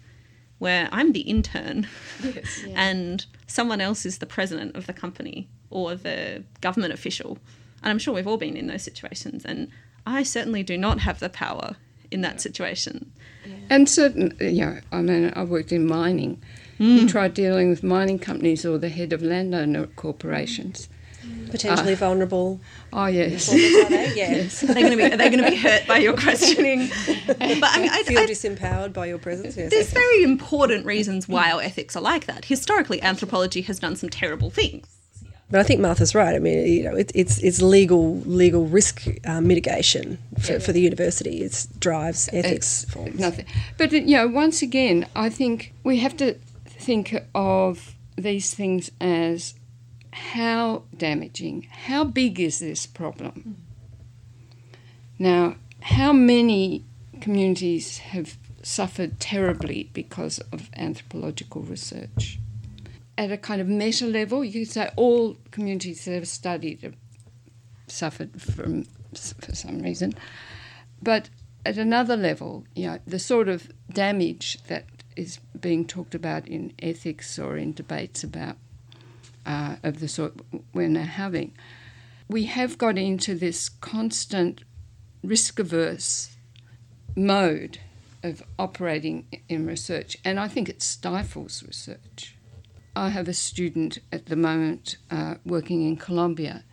where I'm the intern yes, yeah. and someone else is the president of the company or the government official. And I'm sure we've all been in those situations. And I certainly do not have the power in that situation. Yeah. And certain, you know, I mean, I've worked in mining Mm. You try dealing with mining companies or the head of landowner corporations. Potentially uh, vulnerable. Oh yes. yes. Are they going to be? Are they going to be hurt by your questioning? but I mean, I feel I, disempowered by your presence. Yes. There's very important reasons why our ethics are like that. Historically, anthropology has done some terrible things. But I think Martha's right. I mean, you know, it, it's it's legal legal risk uh, mitigation for, yeah. for the university. It drives ethics. It's nothing. But you know, once again, I think we have to think of these things as how damaging, how big is this problem? Now, how many communities have suffered terribly because of anthropological research? At a kind of meta level, you could say all communities that have studied have suffered from for some reason. But at another level, you know, the sort of damage that is being talked about in ethics or in debates about uh, of the sort we're now having. We have got into this constant risk averse mode of operating in research, and I think it stifles research. I have a student at the moment uh, working in Colombia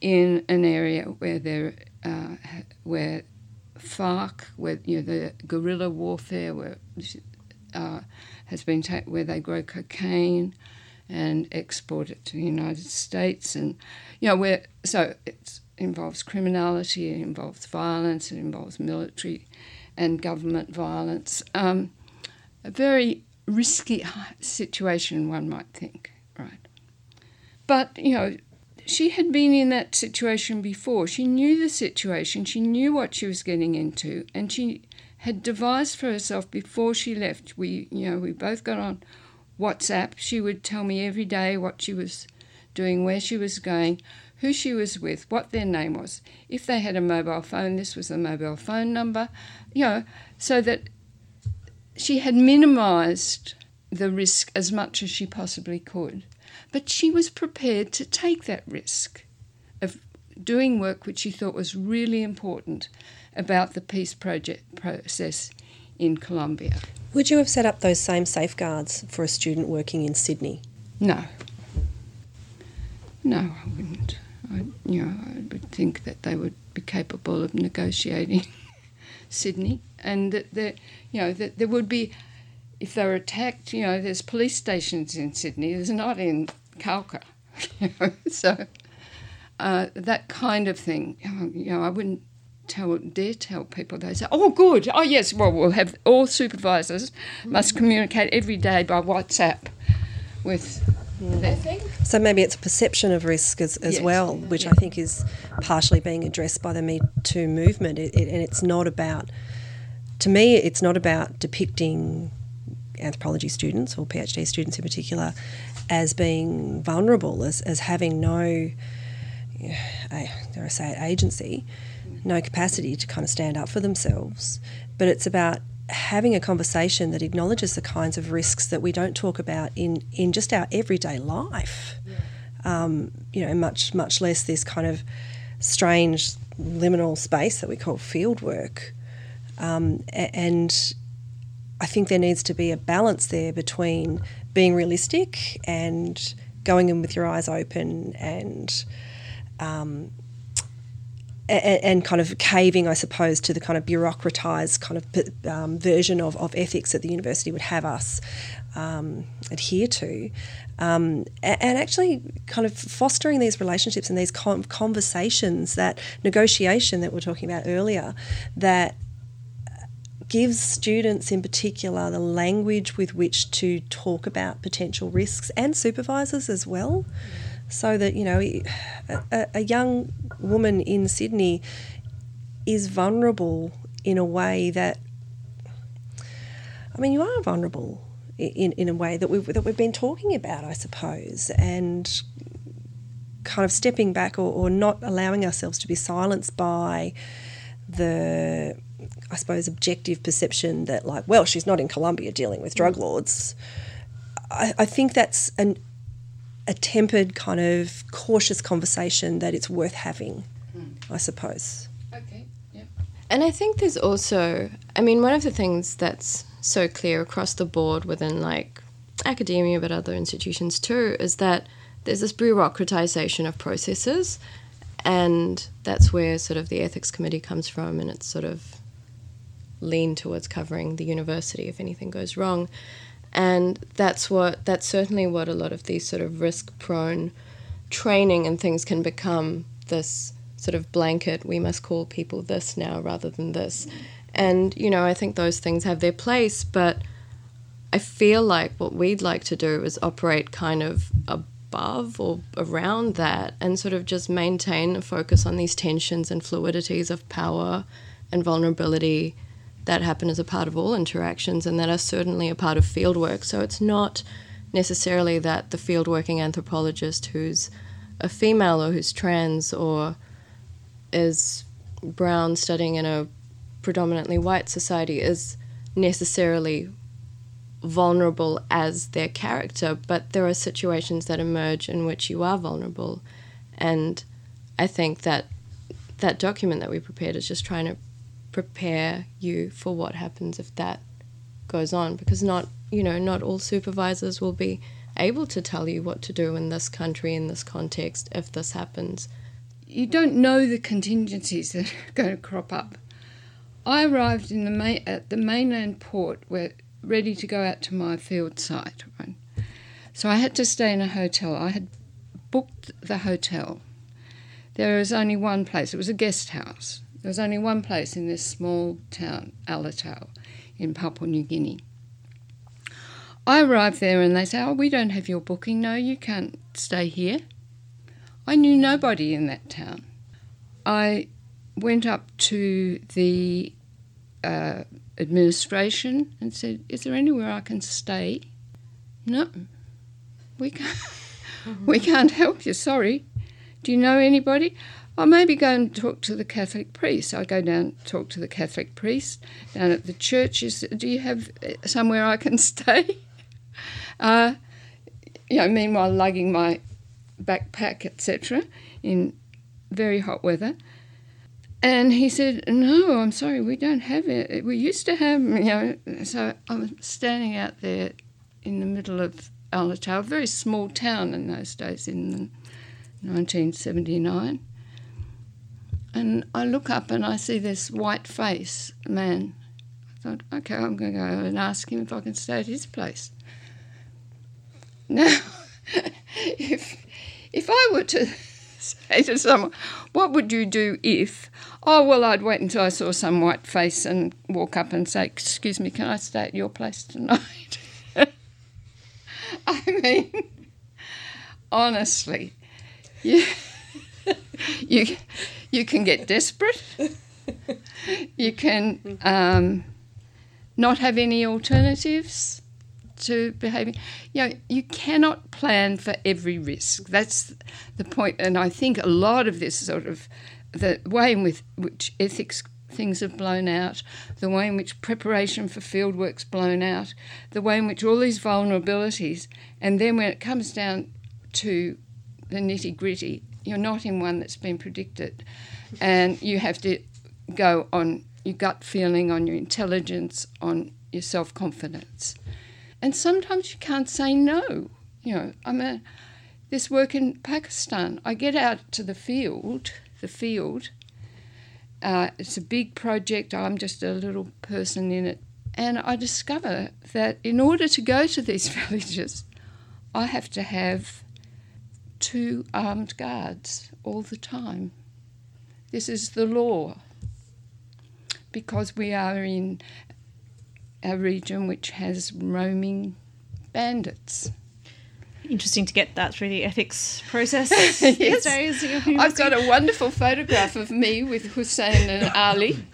in an area where there uh, where FARC, where you know the guerrilla warfare, where uh, has been ta- where they grow cocaine and export it to the United States, and you know where so it involves criminality, it involves violence, it involves military and government violence. Um, a very risky situation, one might think, right? But you know, she had been in that situation before. She knew the situation, she knew what she was getting into, and she had devised for herself before she left. We, you know, we both got on WhatsApp. She would tell me every day what she was doing, where she was going, who she was with, what their name was. If they had a mobile phone, this was the mobile phone number, you know, so that she had minimized the risk as much as she possibly could. But she was prepared to take that risk of doing work which she thought was really important about the peace project process in Colombia. Would you have set up those same safeguards for a student working in Sydney? No. No, I wouldn't. I, you know, I would think that they would be capable of negotiating Sydney, and that there, you know, that there would be, if they were attacked, you know, there's police stations in Sydney. There's not in Cauca, you know, so uh, that kind of thing. You know, I wouldn't tell dare tell people. They say, "Oh, good. Oh, yes. Well, we'll have all supervisors must communicate every day by WhatsApp with." Mm. So maybe it's a perception of risk as, as Yes. well, which I think is partially being addressed by the Me Too movement. It, it, and it's not about, to me, it's not about depicting anthropology students or PhD students in particular as being vulnerable, as, as having no, I, dare I say it, agency, no capacity to kind of stand up for themselves. But it's about having a conversation that acknowledges the kinds of risks that we don't talk about in, in just our everyday life. Um, you know, much much less this kind of strange liminal space that we call field work. Um, and I think there needs to be a balance there between being realistic and going in with your eyes open and um, a- and kind of caving, I suppose, to the kind of bureaucratized kind of um, version of, of ethics that the university would have us um, adhere to, um, and actually kind of fostering these relationships and these con- conversations, that negotiation that we are talking about earlier, that gives students in particular the language with which to talk about potential risks and supervisors as well so that you know a, a- young woman in Sydney is vulnerable in a way that I mean you are vulnerable in, in a way that we've that we've been talking about I suppose and kind of stepping back or, or not allowing ourselves to be silenced by the I suppose objective perception that like well she's not in Colombia dealing with drug mm. lords. I, I think that's an a tempered kind of cautious conversation that it's worth having hmm. I suppose Okay. Yeah. And I think there's also, I mean, one of the things that's so clear across the board within like academia, but other institutions too, is that there's this bureaucratization of processes. And that's where sort of the ethics committee comes from, and it's sort of lean towards covering the university if anything goes wrong. And that's what, that's certainly what a lot of these sort of risk prone training and things can become this sort of blanket we must call people this now rather than this. And you know i think those things have their place but i feel like what we'd like to do is operate kind of above or around that and sort of just maintain a focus on these tensions and fluidities of power and vulnerability that happen as a part of all interactions and that are certainly a part of fieldwork so it's not necessarily that the fieldworking anthropologist who's a female or who's trans or is brown studying in a predominantly white society is necessarily vulnerable as their character, but there are situations that emerge in which you are vulnerable. And I think that that document that we prepared is just trying to prepare you for what happens if that goes on because not you know not all supervisors will be able to tell you what to do in this country in this context if this happens you don't know the contingencies that are going to crop up. I arrived in the main, at the mainland port, where ready to go out to my field site. Right? So I had to stay in a hotel. I had booked the hotel. There was only one place. It was a guest house. There was only one place in this small town, Alotau, in Papua New Guinea. I arrived there and they say, Oh, we don't have your booking. No, you can't stay here. I knew nobody in that town. I went up to the uh, administration and said, Is there anywhere I can stay? No, we can't, we can't help you, sorry. Do you know anybody? I'll maybe go and talk to the Catholic priest. I go down and talk to the Catholic priest down at the church. Is, do you have uh, somewhere I can stay? Uh, you know, meanwhile lugging my backpack, etc., in very hot weather. And he said, No, I'm sorry, we don't have it. We used to have, you know. So I'm standing out there in the middle of Alotau, a very small town in those days in 1979. And I look up and I see this white face man. I thought, okay, I'm going to go and ask him if I can stay at his place. Now, if if I were to say to someone, what would you do if? Oh, well, I'd wait until I saw some white face and walk up and say, excuse me, can I stay at your place tonight? I mean, honestly, you, you, you can get desperate. You can um, not have any alternatives to behaving. You know, you cannot plan for every risk. That's the point. point, and I think a lot of this sort of the way in with which ethics things have blown out, the way in which preparation for field work's blown out, the way in which all these vulnerabilities, and then when it comes down to the nitty gritty, you're not in one that's been predicted, and you have to go on your gut feeling, on your intelligence, on your self confidence. And sometimes you can't say no. You know, I'm a this work in Pakistan. I get out to the field, the field. Uh, it's a big project. I'm just a little person in it, and I discover that in order to go to these villages, I have to have two armed guards all the time. This is the law because we are in a region which has roaming bandits. Interesting to get that through the ethics process yes. days. I've got a wonderful photograph of me with Hussein and Ali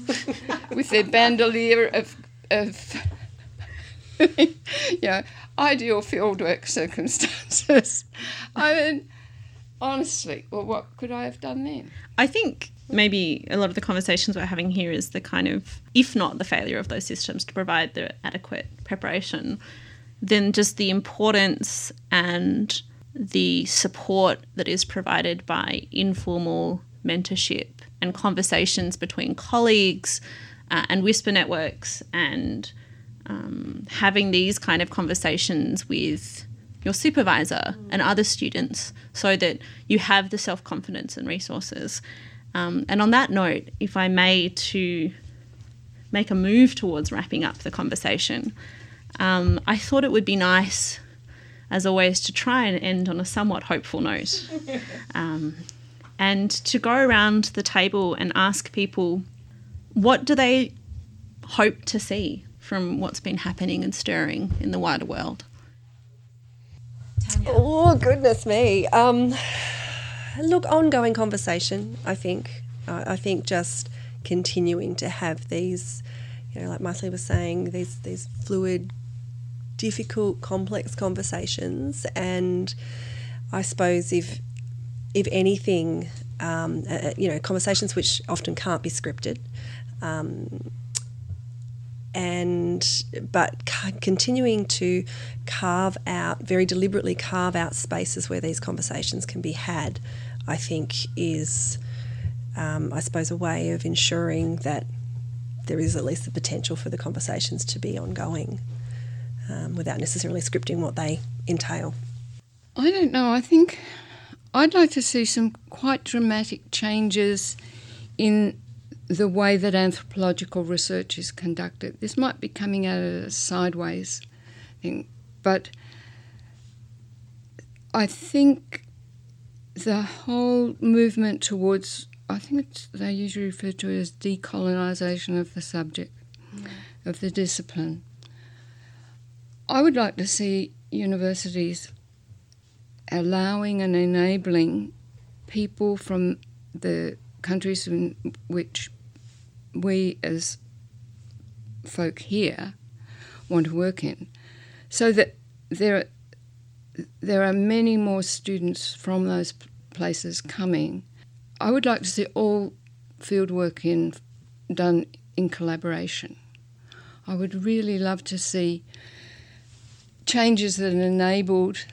with their bandolier of, of you know, ideal fieldwork circumstances. I mean, honestly, well, what could I have done then? I think maybe a lot of the conversations we're having here is the kind of, if not the failure of those systems to provide the adequate preparation, then just the importance and the support that is provided by informal mentorship and conversations between colleagues uh, and whisper networks and um, having these kind of conversations with your supervisor and other students so that you have the self confidence and resources um, and on that note, if I may to make a move towards wrapping up the conversation, um, I thought it would be nice, as always, to try and end on a somewhat hopeful note. Um, and to go around the table and ask people what do they hope to see from what's been happening and stirring in the wider world? Oh, goodness me. Um, look, ongoing conversation, I think. Uh, I think just continuing to have these, you know, like Mythili was saying, these, these fluid, difficult, complex conversations. And I suppose if, if anything, um, uh, you know, conversations which often can't be scripted. Um, and but continuing to carve out very deliberately carve out spaces where these conversations can be had I think is, um, I suppose, a way of ensuring that there is at least the potential for the conversations to be ongoing um, without necessarily scripting what they entail. I don't know. I think I'd like to see some quite dramatic changes in the way that anthropological research is conducted. This might be coming at a sideways thing, but I think the whole movement towards, I think they usually refer to it as decolonisation of the subject, mm. of the discipline. I would like to see universities allowing and enabling people from the countries in which we as folk here want to work in, so that there there are many more students from those places coming. I would like to see all fieldwork in done in collaboration. I would really love to see changes that enabled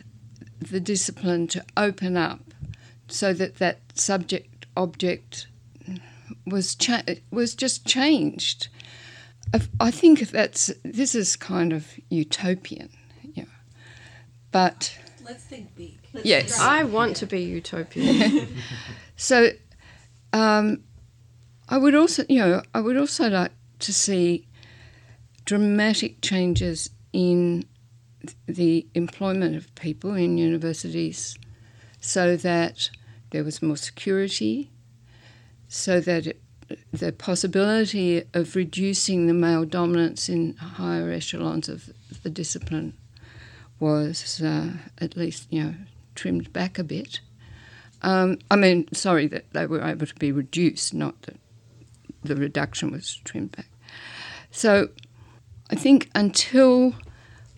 the discipline to open up so that that subject object was cha- was just changed. I think that's this is kind of utopian, yeah. But let's think big. Let's yes, I want to be utopian. so, um, I would also, you know, I would also like to see dramatic changes in the employment of people in universities so that there was more security, so that the possibility of reducing the male dominance in higher echelons of the discipline was uh, at least, you know, trimmed back a bit. Um, I mean, sorry that they were able to be reduced, not that the reduction was trimmed back. So I think until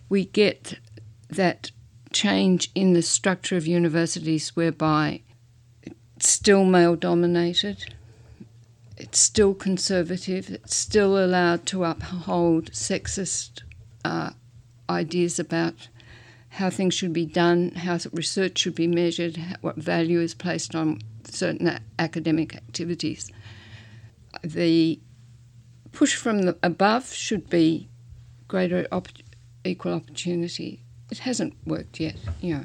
we get that change in the structure of universities whereby it's still male dominated, it's still conservative, it's still allowed to uphold sexist uh, ideas about how things should be done, how research should be measured, what value is placed on certain academic activities. The push from the above should be greater opportunity equal opportunity. It hasn't worked yet, you know.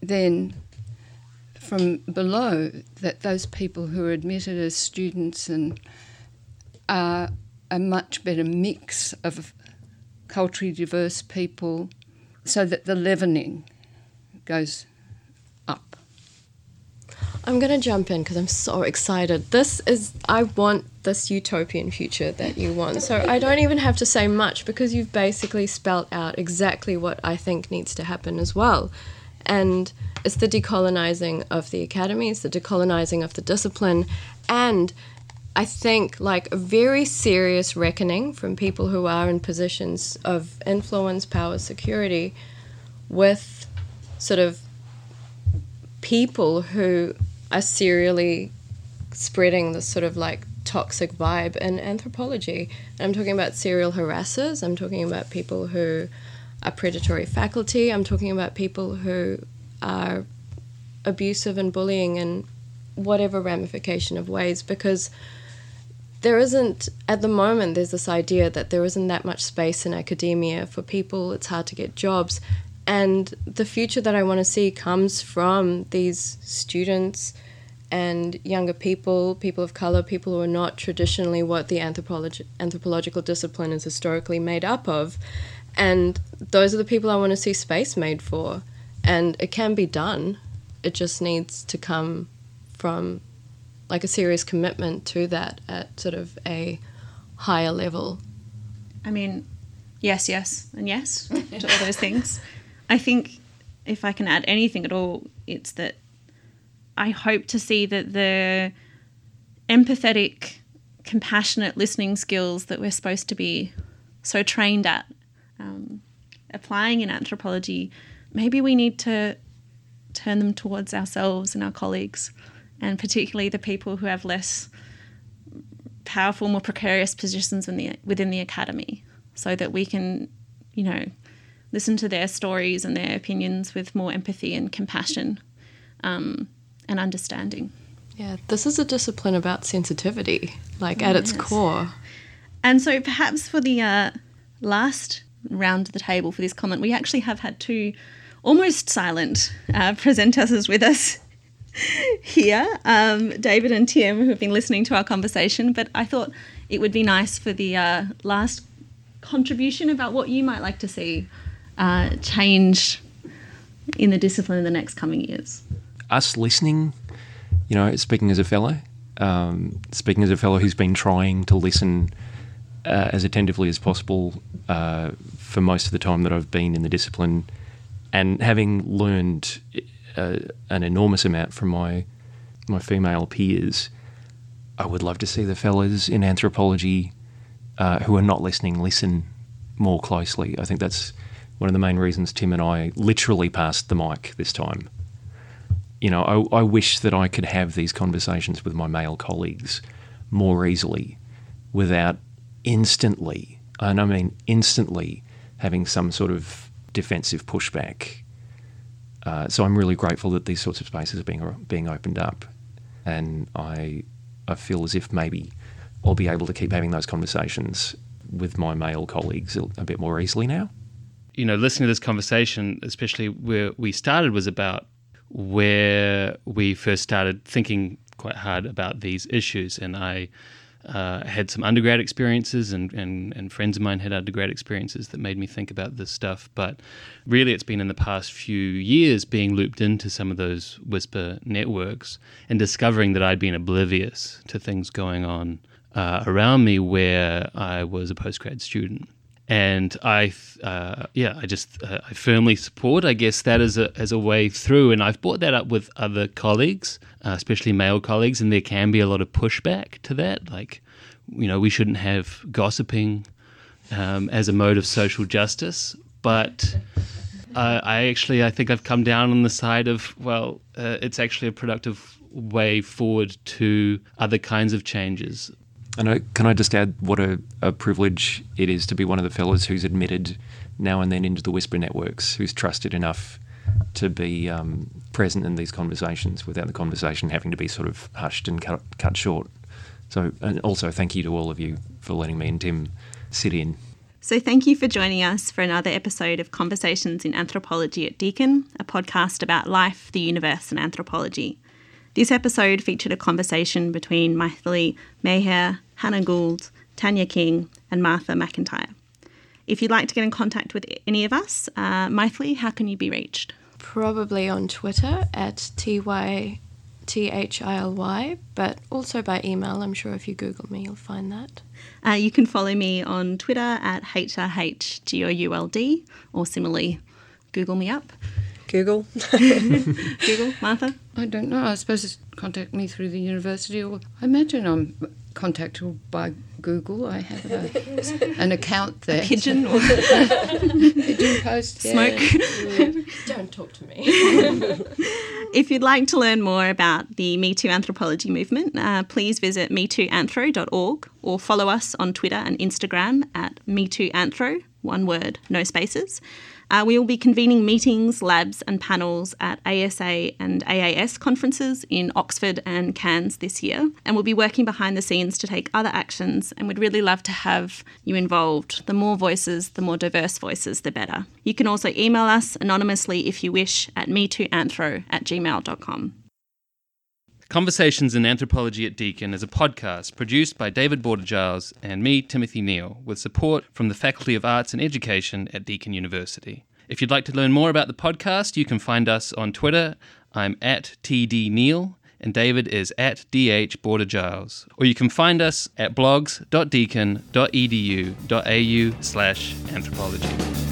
Then from below, that those people who are admitted as students and are a much better mix of culturally diverse people so that the leavening goes up. I'm going to jump in because I'm so excited. This is, I want this utopian future that you want. So I don't even have to say much because you've basically spelt out exactly what I think needs to happen as well. And it's the decolonizing of the academy, it's the decolonizing of the discipline, and I think like a very serious reckoning from people who are in positions of influence, power, security with sort of people who are serially spreading this sort of like toxic vibe in anthropology. And I'm talking about serial harassers, I'm talking about people who are predatory faculty, I'm talking about people who are abusive and bullying in whatever ramification of ways because there isn't at the moment there's this idea that there isn't that much space in academia for people. It's hard to get jobs. And the future that I want to see comes from these students and younger people, people of color, people who are not traditionally what the anthropologi- anthropological discipline is historically made up of. And those are the people I want to see space made for. And it can be done. It just needs to come from like a serious commitment to that at sort of a higher level. I mean, yes, yes, and yes to all those things. I think if I can add anything at all, it's that I hope to see that the empathetic, compassionate listening skills that we're supposed to be so trained at um, applying in anthropology, maybe we need to turn them towards ourselves and our colleagues, and particularly the people who have less powerful, more precarious positions within the, within the academy, so that we can, you know, listen to their stories and their opinions with more empathy and compassion um, and understanding. Yeah, this is a discipline about sensitivity, like at its core. And so, perhaps for the uh, last round the table for this comment, we actually have had two almost silent uh, presenters with us here, um, David and Tim, who have been listening to our conversation. But I thought it would be nice for the uh, last contribution about what you might like to see uh, change in the discipline in the next coming years. Us listening, you know, speaking as a fellow, um, speaking as a fellow who's been trying to listen uh, as attentively as possible uh, for most of the time that I've been in the discipline, and having learned uh, an enormous amount from my my female peers, I would love to see the fellas in anthropology uh, who are not listening listen more closely. I think that's one of the main reasons Tim and I literally passed the mic this time. You know, I, I wish that I could have these conversations with my male colleagues more easily without instantly, and I mean instantly, having some sort of defensive pushback. Uh, so I'm really grateful that these sorts of spaces are being being opened up, and I I feel as if maybe I'll be able to keep having those conversations with my male colleagues a bit more easily now. You know, listening to this conversation, especially where we started, was about where we first started thinking quite hard about these issues, and I uh, had some undergrad experiences, and, and, and friends of mine had undergrad experiences that made me think about this stuff. But really, it's been in the past few years being looped into some of those whisper networks and discovering that I'd been oblivious to things going on uh, around me where I was a postgrad student. And I, uh, yeah, I just uh, I firmly support, I guess, that as a as a way through. And I've brought that up with other colleagues, uh, especially male colleagues, and there can be a lot of pushback to that. Like, you know, we shouldn't have gossiping um, as a mode of social justice. But uh, I actually, I think I've come down on the side of well, uh, it's actually a productive way forward to other kinds of changes and I, can I just add what a, a, privilege it is to be one of the fellows who's admitted now and then into the Whisper networks, who's trusted enough to be um, present in these conversations without the conversation having to be sort of hushed and cut, cut short. So, and also thank you to all of you for letting me and Tim sit in. So, thank you for joining us for another episode of Conversations in Anthropology at Deakin, a podcast about life, the universe, and anthropology. This episode featured a conversation between Mythili Meher, Hannah Gould, Tanya King, and Martha McIntyre. If you'd like to get in contact with any of us, uh, Mythili, how can you be reached? Probably on Twitter at TY T H I L Y, but also by email. I'm sure if you Google me, you'll find that. Uh, you can follow me on Twitter at HRHGOULD, or similarly, Google me up. Google. Google, Martha? I don't know. I suppose contact me through the university, or I imagine I'm contactable by Google. I have a, an account there. A pigeon or pigeon post. Smoke. Yeah. Don't talk to me. if you'd like to learn more about the Me Too anthropology movement, uh, please visit metooanthro.org or follow us on Twitter and Instagram at metooanthro, one word, no spaces. Uh, we will be convening meetings, labs, and panels at ASA and AAS conferences in Oxford and Cairns this year, and we'll be working behind the scenes to take other actions. And we'd really love to have you involved. The more voices, the more diverse voices, the better. You can also email us anonymously if you wish at metooanthro at gmail.com. Conversations in Anthropology at Deakin is a podcast produced by David Boarder-Giles and me, Timothy Neale, with support from the Faculty of Arts and Education at Deakin University. If you'd like to learn more about the podcast, you can find us on Twitter. I'm at TD Neal and David is at DH Border-Giles. Or you can find us at blogs.deakin.edu.au slash anthropology.